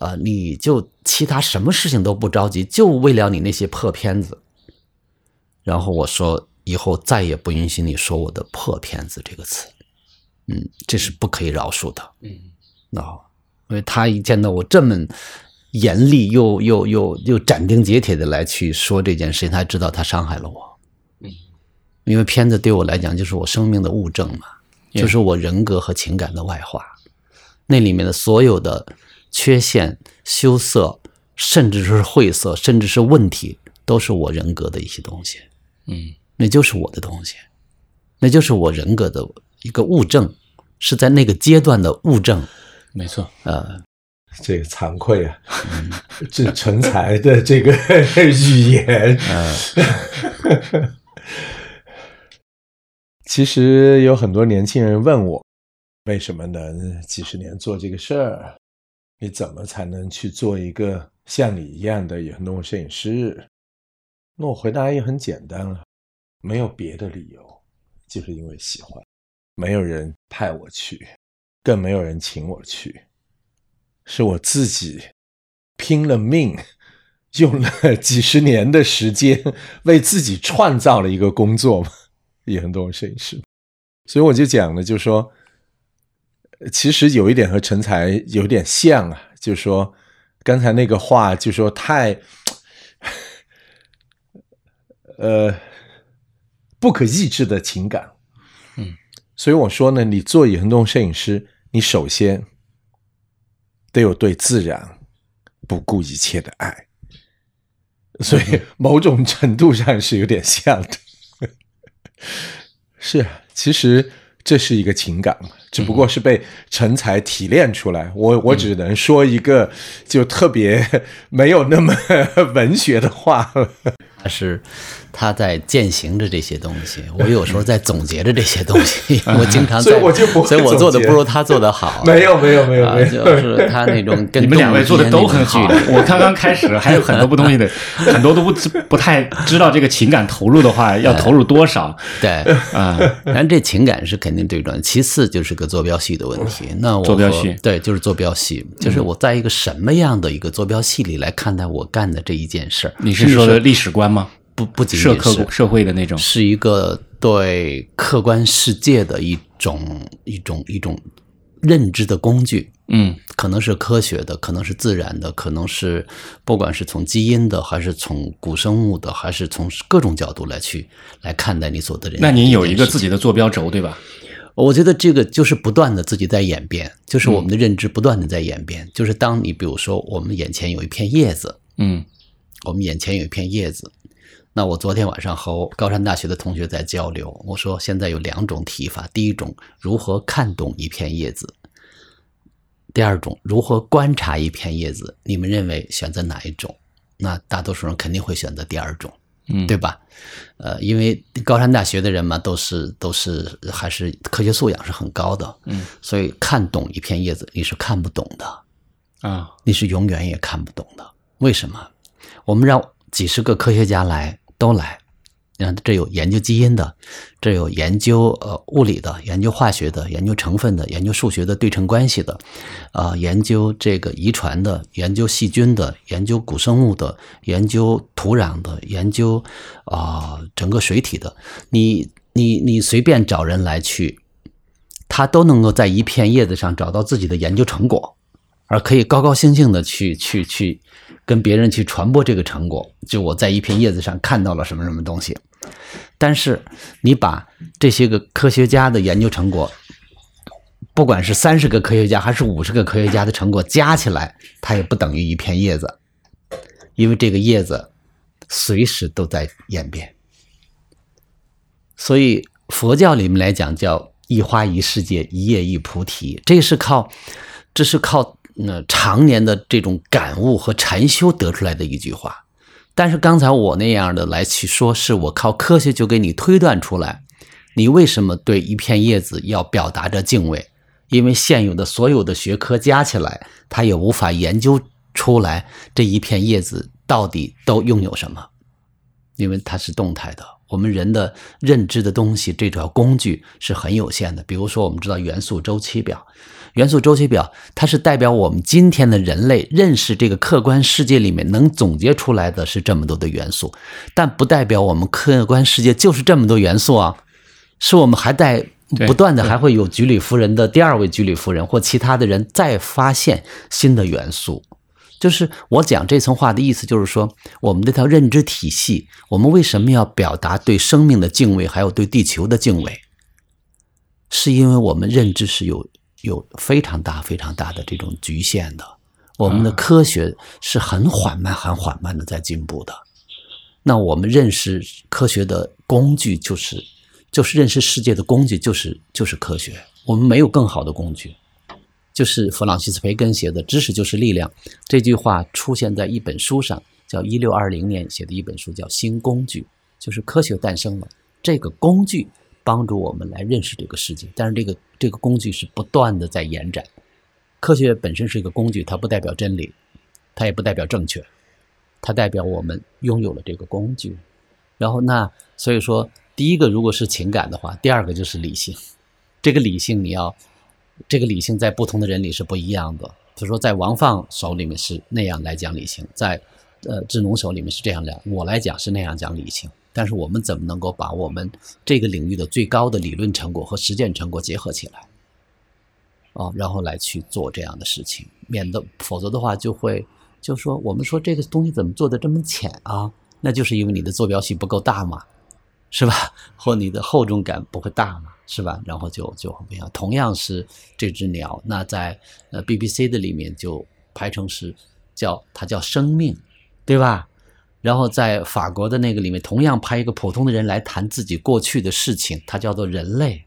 Speaker 4: 呃，你就其他什么事情都不着急，就为了你那些破片子。”然后我说：“以后再也不允许你说我的破片子这个词。”嗯，这是不可以饶恕的。
Speaker 3: 嗯
Speaker 4: 啊、因为他一见到我这么严厉又又又又斩钉截铁的来去说这件事情，他知道他伤害了我。
Speaker 3: 嗯，
Speaker 4: 因为片子对我来讲就是我生命的物证嘛，就是我人格和情感的外化。那里面的所有的缺陷、羞涩，甚至是晦涩，甚至是问题，都是我人格的一些东西。
Speaker 3: 嗯
Speaker 4: 那就是我的东西，那就是我人格的一个物证，是在那个阶段的物证。
Speaker 3: 没错，
Speaker 4: 呃，
Speaker 2: 这个惭愧啊，这成才的这个 语言。其实有很多年轻人问我，为什么能几十年做这个事儿？你怎么才能去做一个像你一样的野生动物摄影师？那我回答也很简单了，没有别的理由，就是因为喜欢。没有人派我去，更没有人请我去，是我自己拼了命，用了 几十年的时间，为自己创造了一个工作嘛，野生动物摄影师。所以我就讲了，就说。其实有一点和成才有点像啊，就说刚才那个话，就说太，呃，不可抑制的情感，所以我说呢，你做野生动物摄影师，你首先得有对自然不顾一切的爱，所以某种程度上是有点像的，是啊，其实。这是一个情感嘛，只不过是被成才提炼出来。我我只能说一个就特别没有那么 文学的话。
Speaker 4: 他是他在践行着这些东西，我有时候在总结着这些东西。我经常，
Speaker 2: 所以我就不，
Speaker 4: 所以我做的不如他做的好。
Speaker 2: 没有没有没有没有，
Speaker 4: 就是他那种 跟
Speaker 3: 你们两位做的都很好。我刚刚开始还有很多不东西的，很多都不不太知道这个情感投入的话要投入多少。
Speaker 4: 对啊，但这情感是肯定最重要。其次就是个坐标系的问题。那我
Speaker 3: 坐标系
Speaker 4: 对，就是坐标系，就是我在一个什么样的一个坐标系里来看待我干的这一件事儿？
Speaker 3: 你是说的历史观吗？
Speaker 4: 不不仅仅是
Speaker 3: 社会的那种，
Speaker 4: 是一个对客观世界的一种一种一种认知的工具。
Speaker 3: 嗯，
Speaker 4: 可能是科学的，可能是自然的，可能是不管是从基因的，还是从古生物的，还是从各种角度来去来看待你所的人。
Speaker 3: 那您有一个自己的坐标轴，对吧？
Speaker 4: 我觉得这个就是不断的自己在演变，就是我们的认知不断的在演变。就是当你比如说我们眼前有一片叶子，
Speaker 3: 嗯，
Speaker 4: 我们眼前有一片叶子。那我昨天晚上和高山大学的同学在交流，我说现在有两种提法：第一种如何看懂一片叶子；第二种如何观察一片叶子。你们认为选择哪一种？那大多数人肯定会选择第二种，
Speaker 3: 嗯，
Speaker 4: 对吧？呃，因为高山大学的人嘛，都是都是还是科学素养是很高的，
Speaker 3: 嗯，
Speaker 4: 所以看懂一片叶子你是看不懂的
Speaker 3: 啊，
Speaker 4: 你是永远也看不懂的。为什么？我们让几十个科学家来。都来，你看，这有研究基因的，这有研究呃物理的，研究化学的，研究成分的，研究数学的对称关系的，啊，研究这个遗传的，研究细菌的，研究古生物的，研究土壤的，研究啊整个水体的，你你你随便找人来去，他都能够在一片叶子上找到自己的研究成果，而可以高高兴兴的去去去。跟别人去传播这个成果，就我在一片叶子上看到了什么什么东西。但是你把这些个科学家的研究成果，不管是三十个科学家还是五十个科学家的成果加起来，它也不等于一片叶子，因为这个叶子随时都在演变。所以佛教里面来讲叫一花一世界，一叶一菩提，这是靠，这是靠。那常年的这种感悟和禅修得出来的一句话，但是刚才我那样的来去说，是我靠科学就给你推断出来，你为什么对一片叶子要表达着敬畏？因为现有的所有的学科加起来，它也无法研究出来这一片叶子到底都拥有什么，因为它是动态的。我们人的认知的东西，这条工具是很有限的。比如说，我们知道元素周期表。元素周期表，它是代表我们今天的人类认识这个客观世界里面能总结出来的是这么多的元素，但不代表我们客观世界就是这么多元素啊，是我们还在不断的还会有居里夫人的第二位居里夫人或其他的人再发现新的元素。就是我讲这层话的意思，就是说我们这套认知体系，我们为什么要表达对生命的敬畏，还有对地球的敬畏，是因为我们认知是有。有非常大、非常大的这种局限的，我们的科学是很缓慢、很缓慢的在进步的。那我们认识科学的工具就是，就是认识世界的工具就是就是科学。我们没有更好的工具。就是弗朗西斯·培根写的《知识就是力量》这句话出现在一本书上，叫一六二零年写的一本书，叫《新工具》，就是科学诞生了，这个工具。帮助我们来认识这个世界，但是这个这个工具是不断的在延展，科学本身是一个工具，它不代表真理，它也不代表正确，它代表我们拥有了这个工具。然后那所以说，第一个如果是情感的话，第二个就是理性。这个理性你要，这个理性在不同的人里是不一样的。比如说在王放手里面是那样来讲理性，在呃志农手里面是这样讲，我来讲是那样讲理性。但是我们怎么能够把我们这个领域的最高的理论成果和实践成果结合起来？啊，然后来去做这样的事情，免得否则的话就会就说我们说这个东西怎么做的这么浅啊？那就是因为你的坐标系不够大嘛，是吧？或你的厚重感不会大嘛，是吧？然后就就很不一样。同样是这只鸟，那在呃 BBC 的里面就排成是叫它叫生命，对吧？然后在法国的那个里面，同样拍一个普通的人来谈自己过去的事情，它叫做人类。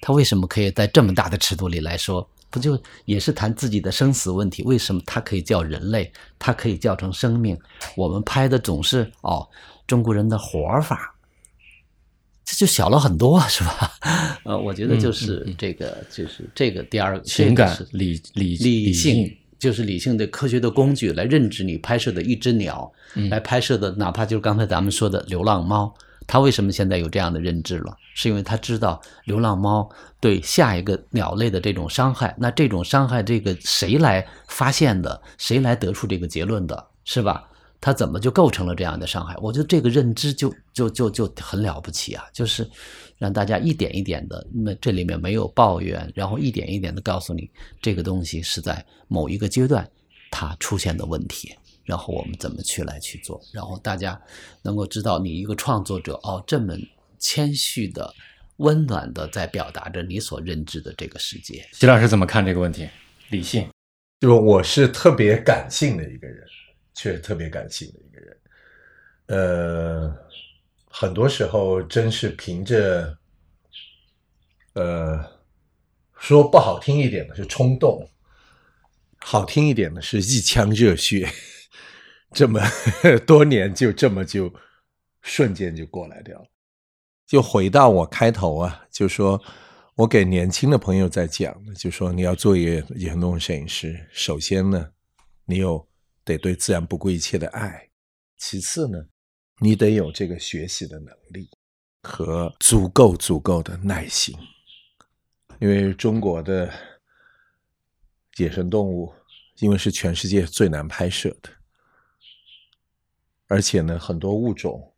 Speaker 4: 他为什么可以在这么大的尺度里来说？不就也是谈自己的生死问题？为什么他可以叫人类？他可以叫成生命？我们拍的总是哦，中国人的活法，这就小了很多，是吧？呃，我觉得就是这个，就是这个第二
Speaker 3: 情感理理
Speaker 4: 理
Speaker 3: 性，
Speaker 4: 就是理性的科学的工具来认知你拍摄的一只鸟，来拍摄的，哪怕就是刚才咱们说的流浪猫。它为什么现在有这样的认知了？是因为它知道流浪猫对下一个鸟类的这种伤害。那这种伤害，这个谁来发现的？谁来得出这个结论的？是吧？它怎么就构成了这样的伤害？我觉得这个认知就就就就很了不起啊！就是让大家一点一点的，那这里面没有抱怨，然后一点一点的告诉你，这个东西是在某一个阶段它出现的问题。然后我们怎么去来去做？然后大家能够知道，你一个创作者哦，这么谦虚的、温暖的，在表达着你所认知的这个世界。
Speaker 3: 徐老师怎么看这个问题？理性，
Speaker 2: 就我是特别感性的一个人，确实特别感性的一个人。呃，很多时候真是凭着，呃，说不好听一点的是冲动，好听一点的是一腔热血。这么多年，就这么就瞬间就过来掉了。就回到我开头啊，就说我给年轻的朋友在讲，就说你要做一个野生动物摄影师，首先呢，你有得对自然不顾一切的爱；其次呢，你得有这个学习的能力和足够足够的耐心，因为中国的野生动物，因为是全世界最难拍摄的。而且呢，很多物种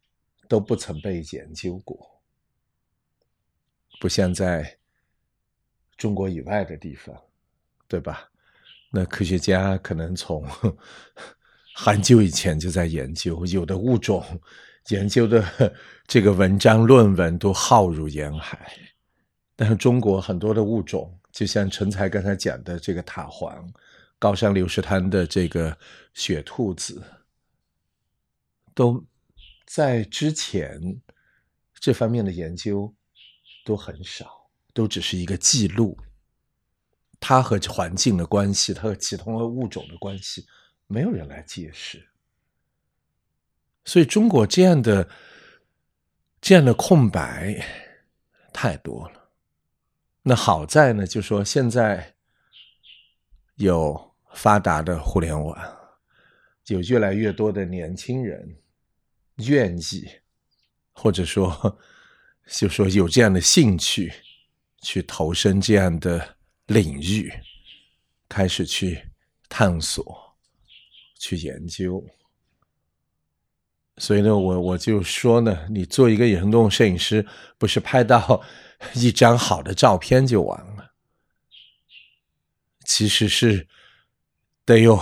Speaker 2: 都不曾被研究过，不像在中国以外的地方，对吧？那科学家可能从很久以前就在研究，有的物种研究的这个文章论文都浩如烟海。但是中国很多的物种，就像陈才刚才讲的这个塔黄、高山流石滩的这个雪兔子。都在之前这方面的研究都很少，都只是一个记录。它和环境的关系，它和其他物种的关系，没有人来解释。所以中国这样的这样的空白太多了。那好在呢，就说现在有发达的互联网，有越来越多的年轻人。愿意，或者说，就说有这样的兴趣，去投身这样的领域，开始去探索，去研究。所以呢，我我就说呢，你做一个野生动物摄影师，不是拍到一张好的照片就完了，其实是得有，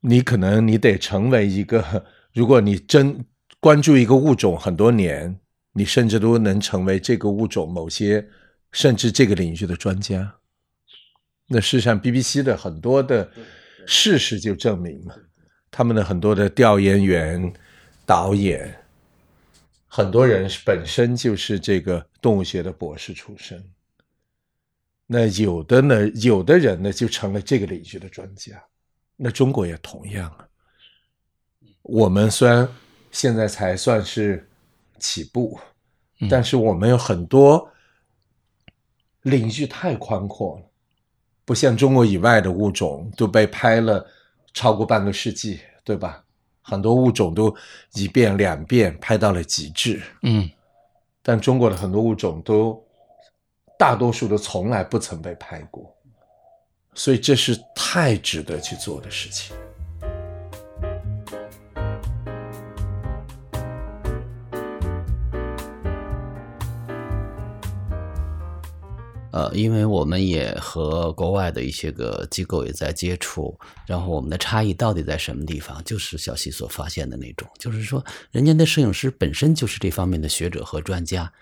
Speaker 2: 你可能你得成为一个，如果你真。关注一个物种很多年，你甚至都能成为这个物种某些甚至这个领域的专家。那事实上，BBC 的很多的事实就证明了，他们的很多的调研员、导演，很多人本身就是这个动物学的博士出身。那有的呢，有的人呢就成了这个领域的专家。那中国也同样啊。我们虽然。现在才算是起步，但是我们有很多领域太宽阔了，不像中国以外的物种都被拍了超过半个世纪，对吧？很多物种都一遍两遍拍到了极致，
Speaker 3: 嗯
Speaker 2: 但中国的很多物种都大多数都从来不曾被拍过，所以这是太值得去做的事情。
Speaker 4: 呃，因为我们也和国外的一些个机构也在接触，然后我们的差异到底在什么地方？就是小西所发现的那种，就是说，人家的摄影师本身就是这方面的学者和专家，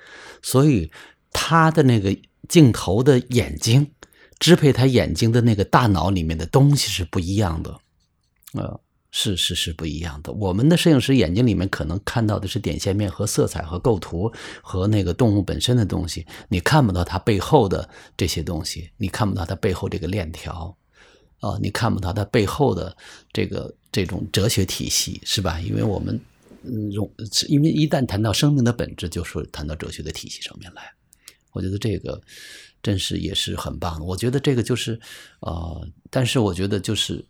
Speaker 4: 所以他的那个镜头的眼睛，支配他眼睛的那个大脑里面的东西是不一样的，呃，是是是不一样的。我们的摄影师眼睛里面可能看到的是点线面和色彩和构图和那个动物本身的东西，你看不到它背后的这些东西，你看不到它背后这个链条，啊、你看不到它背后的这个这种哲学体系，是吧？因为我们嗯，容因为一旦谈到生命的本质，就说谈到哲学的体系上面来。我觉得这个真是也是很棒的。我觉得这个就是呃，但是我觉得就是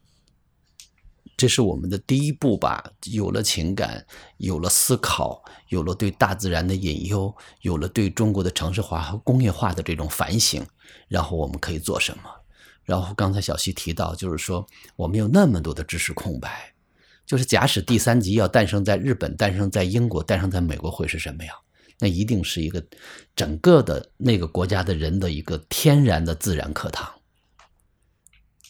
Speaker 4: 这是我们的第一步吧。有了情感，有了思考，有了对大自然的隐忧，有了对中国的城市化和工业化的这种反省，然后我们可以做什么？然后刚才小溪提到，就是说我们有那么多的知识空白，就是假使第三集要诞生在日本、诞生在英国、诞生在美国，会是什么样？那一定是一个整个的那个国家的人的一个天然的自然课堂。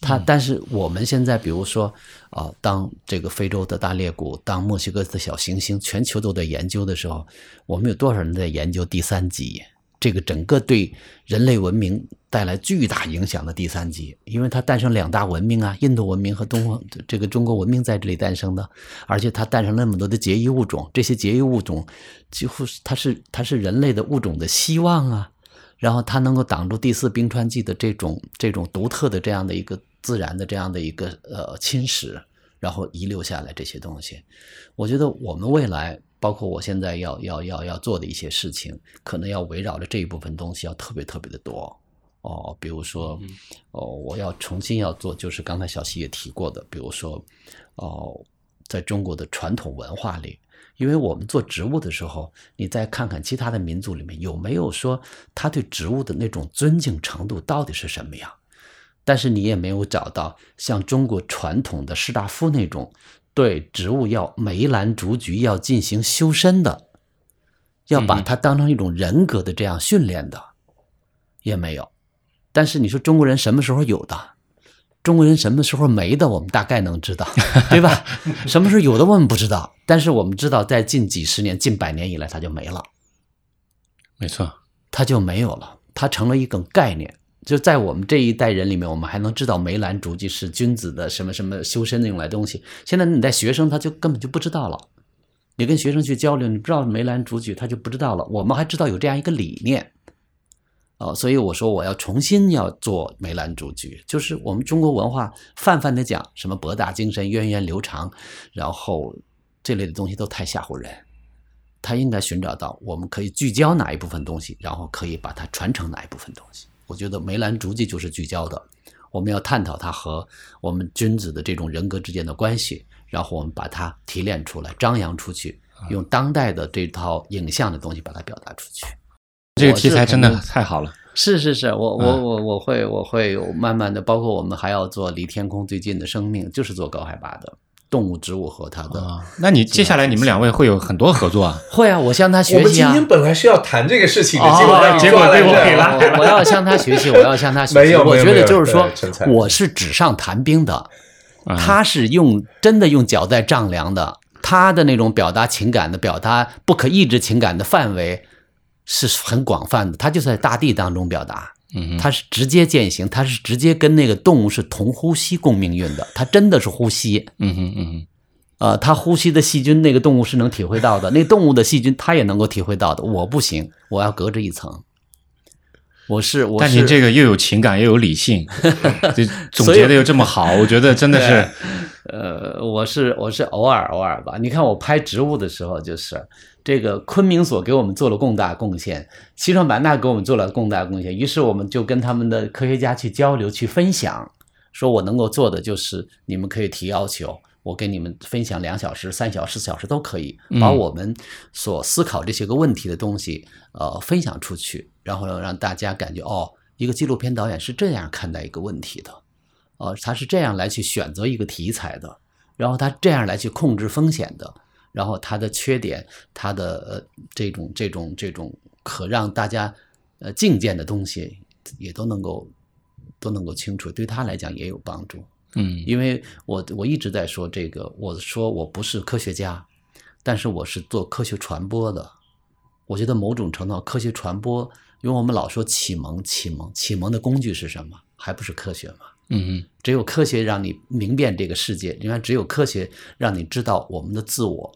Speaker 4: 它，但是我们现在，比如说啊、当这个非洲的大裂谷，当墨西哥的小行星，全球都在研究的时候，我们有多少人在研究第三级？这个整个对人类文明带来巨大影响的第三级，因为它诞生两大文明啊，印度文明和东方这个中国文明在这里诞生的，而且它诞生了那么多的结衣物种，这些结衣物种几乎是它是它是人类的物种的希望啊，然后它能够挡住第四冰川纪的这种这种独特的这样的一个自然的这样的一个呃侵蚀，然后遗留下来这些东西，我觉得我们未来。包括我现在要要要要做的一些事情，可能要围绕着这一部分东西要特别特别的多哦。比如说，哦，我要重新要做，就是刚才小溪也提过的，比如说，哦，在中国的传统文化里，因为我们做植物的时候，你再看看其他的民族里面有没有说他对植物的那种尊敬程度到底是什么样，但是你也没有找到像中国传统的士大夫那种。对植物要梅兰竹菊要进行修身的，要把它当成一种人格的这样训练的，也没有。但是你说中国人什么时候有的？中国人什么时候没的？我们大概能知道，对吧？什么时候有的我们不知道，但是我们知道，在近几十年、近百年以来，它就没了，
Speaker 3: 没错，
Speaker 4: 它就没有了，它成了一种概念。就在我们这一代人里面，我们还能知道梅兰竹菊是君子的什么什么修身的用来东西。现在你带学生，他就根本就不知道了。你跟学生去交流，你不知道梅兰竹菊，他就不知道了。我们还知道有这样一个理念，哦，所以我说我要重新要做梅兰竹菊，就是我们中国文化泛泛的讲什么博大精深、源远流长，然后这类的东西都太吓唬人。他应该寻找到我们可以聚焦哪一部分东西，然后可以把它传承哪一部分东西。我觉得梅兰竹菊就是聚焦的，我们要探讨它和我们君子的这种人格之间的关系，然后我们把它提炼出来、张扬出去，用当代的这套影像的东西把它表达出去。
Speaker 3: 这个题材真的太好了。
Speaker 4: 是是是，我我
Speaker 3: 嗯
Speaker 4: 我我会我会有慢慢的，包括我们还要做离天空最近的生命，就是做高海拔的动物、植物和它的。
Speaker 3: 啊，那你接下来你们两位会有很多合作啊？
Speaker 4: 会啊，我向他学习啊。
Speaker 2: 们今天本来是要谈这个事情的，
Speaker 4: 哦
Speaker 2: 结果
Speaker 3: 结果被我给拉
Speaker 4: 我我要向他学习，我要向他学习。
Speaker 2: 没有
Speaker 4: 我觉得就是说我是纸上谈兵的，
Speaker 3: 啊
Speaker 4: 他是用真的用脚在丈量的，他的那种表达情感的、表达不可抑制情感的范围是很广泛的，他就在大地当中表达。它是直接践行，它是直接跟那个动物是同呼吸共命运的，它真的是呼吸。
Speaker 3: 嗯哼嗯哼，
Speaker 4: 呃，它呼吸的细菌，那个动物是能体会到的，那动物的细菌它也能够体会到的。我不行，我要隔着一层。
Speaker 5: 我是我是，
Speaker 3: 但您这个又有情感又有理性，就总结的又这么好，我觉得真的是。
Speaker 5: 呃，我是我是偶尔偶尔吧。你看我拍植物的时候，就是这个昆明所给我们做了更大贡献，西双版纳给我们做了更大贡献。于是我们就跟他们的科学家去交流、去分享，说我能够做的就是你们可以提要求，我跟你们分享两小时、三小时、四小时都可以，把我们所思考这些个问题的东西呃分享出去，然后让大家感觉哦，一个纪录片导演是这样看待一个问题的。呃，他是这样来去选择一个题材的，然后他这样来去控制风险的，然后他的缺点，他的呃这种这种这种可让大家呃敬见的东西，也都能够都能够清楚，对他来讲也有帮助。
Speaker 3: 嗯，
Speaker 5: 因为我我一直在说这个，我说我不是科学家，但是我是做科学传播的。我觉得某种程度科学传播，因为我们老说启蒙启蒙启蒙的工具是什么？还不是科学吗？
Speaker 3: 嗯
Speaker 5: 只有科学让你明辨这个世界，另外只有科学让你知道我们的自我，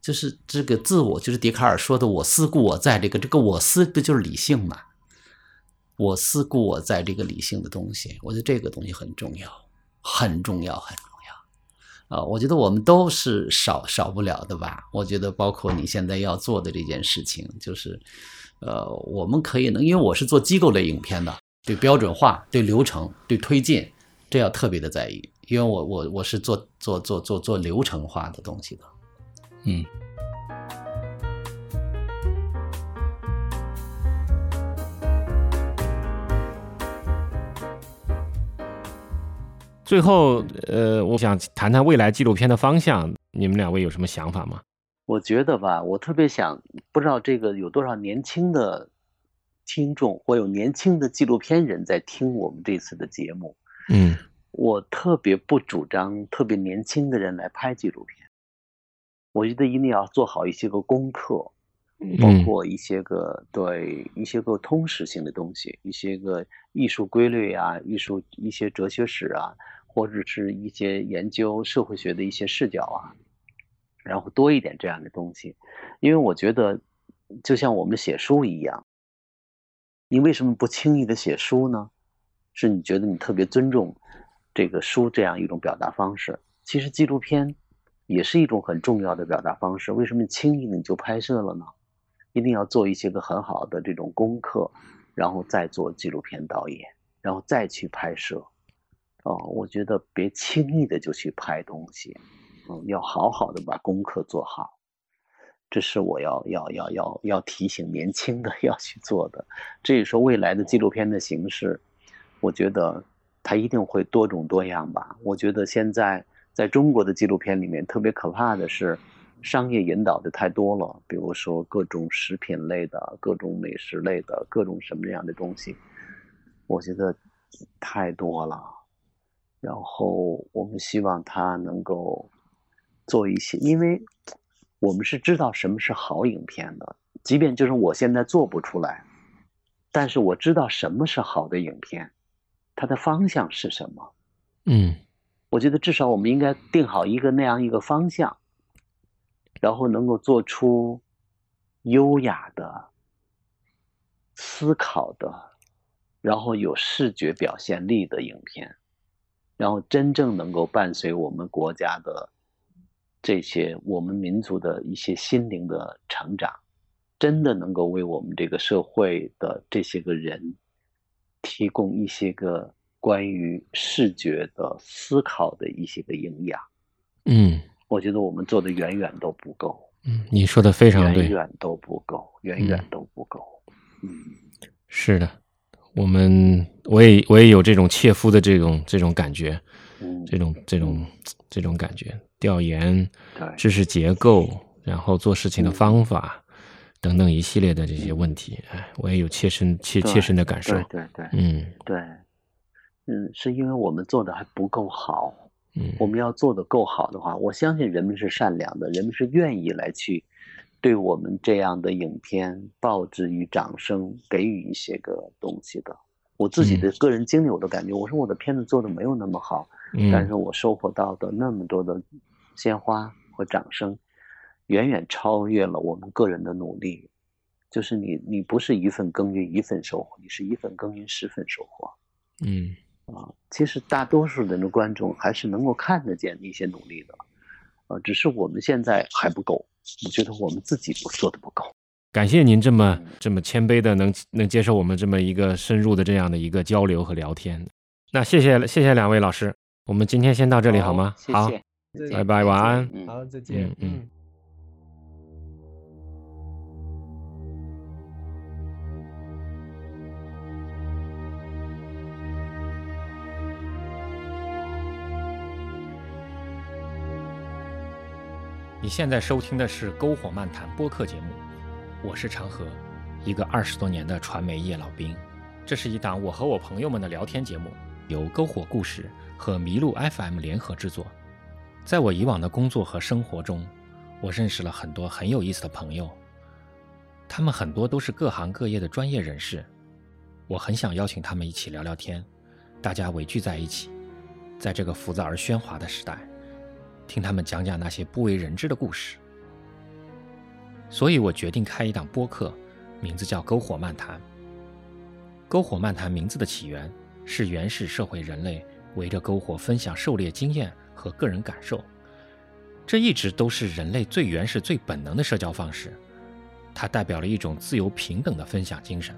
Speaker 5: 就是这个自我，就是笛卡尔说的“我思故我在”。这个这个我思不就是理性嘛？我思故我在这个理性的东西，我觉得这个东西很重要，很重要，很重要。啊，我觉得我们都是少少不了的吧？我觉得包括你现在要做的这件事情，就是呃，我们可以能，因为我是做机构类影片的。对标准化、对流程、对推进，这要特别的在意，因为我我我是做做做做做流程化的东西的。
Speaker 3: 嗯。最后，呃，我想谈谈未来纪录片的方向，你们两位有什么想法吗？
Speaker 4: 我觉得吧，我特别想，不知道这个有多少年轻的。听众或有年轻的纪录片人在听我们这次的节目，
Speaker 3: 嗯，
Speaker 4: 我特别不主张特别年轻的人来拍纪录片。我觉得一定要做好一些个功课，包括一些个对一些个通识性的东西，一些个艺术规律啊，艺术一些哲学史啊，或者是一些研究社会学的一些视角啊，然后多一点这样的东西，因为我觉得就像我们写书一样。你为什么不轻易的写书呢？是你觉得你特别尊重这个书这样一种表达方式？其实纪录片也是一种很重要的表达方式。为什么轻易你就拍摄了呢？一定要做一些个很好的这种功课，然后再做纪录片导演，然后再去拍摄。哦，我觉得别轻易的就去拍东西，嗯，要好好的把功课做好。这是我要要要要要提醒年轻的 要去做的。至于说未来的纪录片的形式，我觉得它一定会多种多样吧。我觉得现在在中国的纪录片里面，特别可怕的是商业引导的太多了，比如说各种食品类的、各种美食类的、各种什么样的东西，我觉得太多了。然后我们希望他能够做一些，因为。我们是知道什么是好影片的，即便就是我现在做不出来，但是我知道什么是好的影片，它的方向是什么。
Speaker 3: 嗯，
Speaker 4: 我觉得至少我们应该定好一个那样一个方向，然后能够做出优雅的、思考的，然后有视觉表现力的影片，然后真正能够伴随我们国家的。这些我们民族的一些心灵的成长，真的能够为我们这个社会的这些个人提供一些个关于视觉的思考的一些个营养。
Speaker 3: 嗯，
Speaker 4: 我觉得我们做的远远都不够。
Speaker 3: 嗯，你说的非常对，
Speaker 4: 远远都不够，远远都不够。嗯，
Speaker 3: 是的，我们我也我也有这种切肤的这种这种感觉，这种这种这种感觉。调研、知识结构，然后做事情的方法等等一系列的这些问题，哎，我也有切身切切身的感受。
Speaker 4: 对对，
Speaker 3: 嗯，
Speaker 4: 对，嗯，是因为我们做的还不够好。
Speaker 3: 嗯，
Speaker 4: 我们要做的够好的话，我相信人们是善良的，人们是愿意来去对我们这样的影片报之与掌声，给予一些个东西的。我自己的个人经历，我都感觉，我说我的片子做的没有那么好，但是我收获到的那么多的。鲜花和掌声，远远超越了我们个人的努力。
Speaker 1: 就是你你不是一份耕耘一份收获，你是一份耕耘十份收获。
Speaker 3: 嗯
Speaker 1: 啊，其实大多数人的观众还是能够看得见一些努力的，呃，只是我们现在还不够，我觉得我们自己做的不够。
Speaker 3: 感谢您这么这么谦卑的能能接受我们这么一个深入的这样的一个交流和聊天。那谢谢谢谢两位老师，我们今天先到这里好吗？好，
Speaker 1: 谢谢，
Speaker 3: 拜拜，晚安。
Speaker 1: 嗯
Speaker 2: 好，再见
Speaker 3: 嗯。嗯你现在收听的是《篝火漫谈》播客节目，我是长河，一个二十多年的传媒业老兵。这是一档我和我朋友们的聊天节目，由篝火故事和麋鹿 FM 联合制作。在我以往的工作和生活中，我认识了很多很有意思的朋友，他们很多都是各行各业的专业人士。我很想邀请他们一起聊聊天，大家围聚在一起，在这个浮躁而喧哗的时代，听他们讲讲那些不为人知的故事。所以我决定开一档播客，名字叫《篝火漫谈》。篝火漫谈名字的起源是原始社会人类围着篝火分享狩猎经验和个人感受，这一直都是人类最原始、最本能的社交方式。它代表了一种自由平等的分享精神。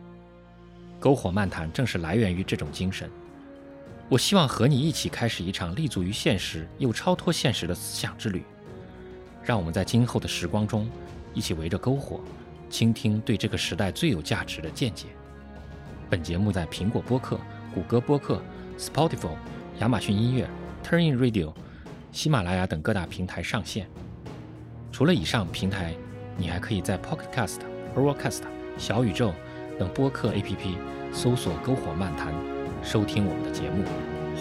Speaker 3: 篝火漫谈正是来源于这种精神。我希望和你一起开始一场立足于现实又超脱现实的思想之旅。让我们在今后的时光中，一起围着篝火，倾听对这个时代最有价值的见解。本节目在苹果播客、谷歌播客、Spotify、亚马逊音乐、Turnin Radio、喜马拉雅等各大平台上线。除了以上平台，你还可以在 Podcast、Overcast、小宇宙等播客 APP 搜索“篝火漫谈”，收听我们的节目。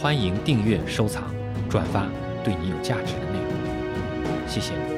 Speaker 3: 欢迎订阅、收藏、转发对你有价值的内容。谢谢。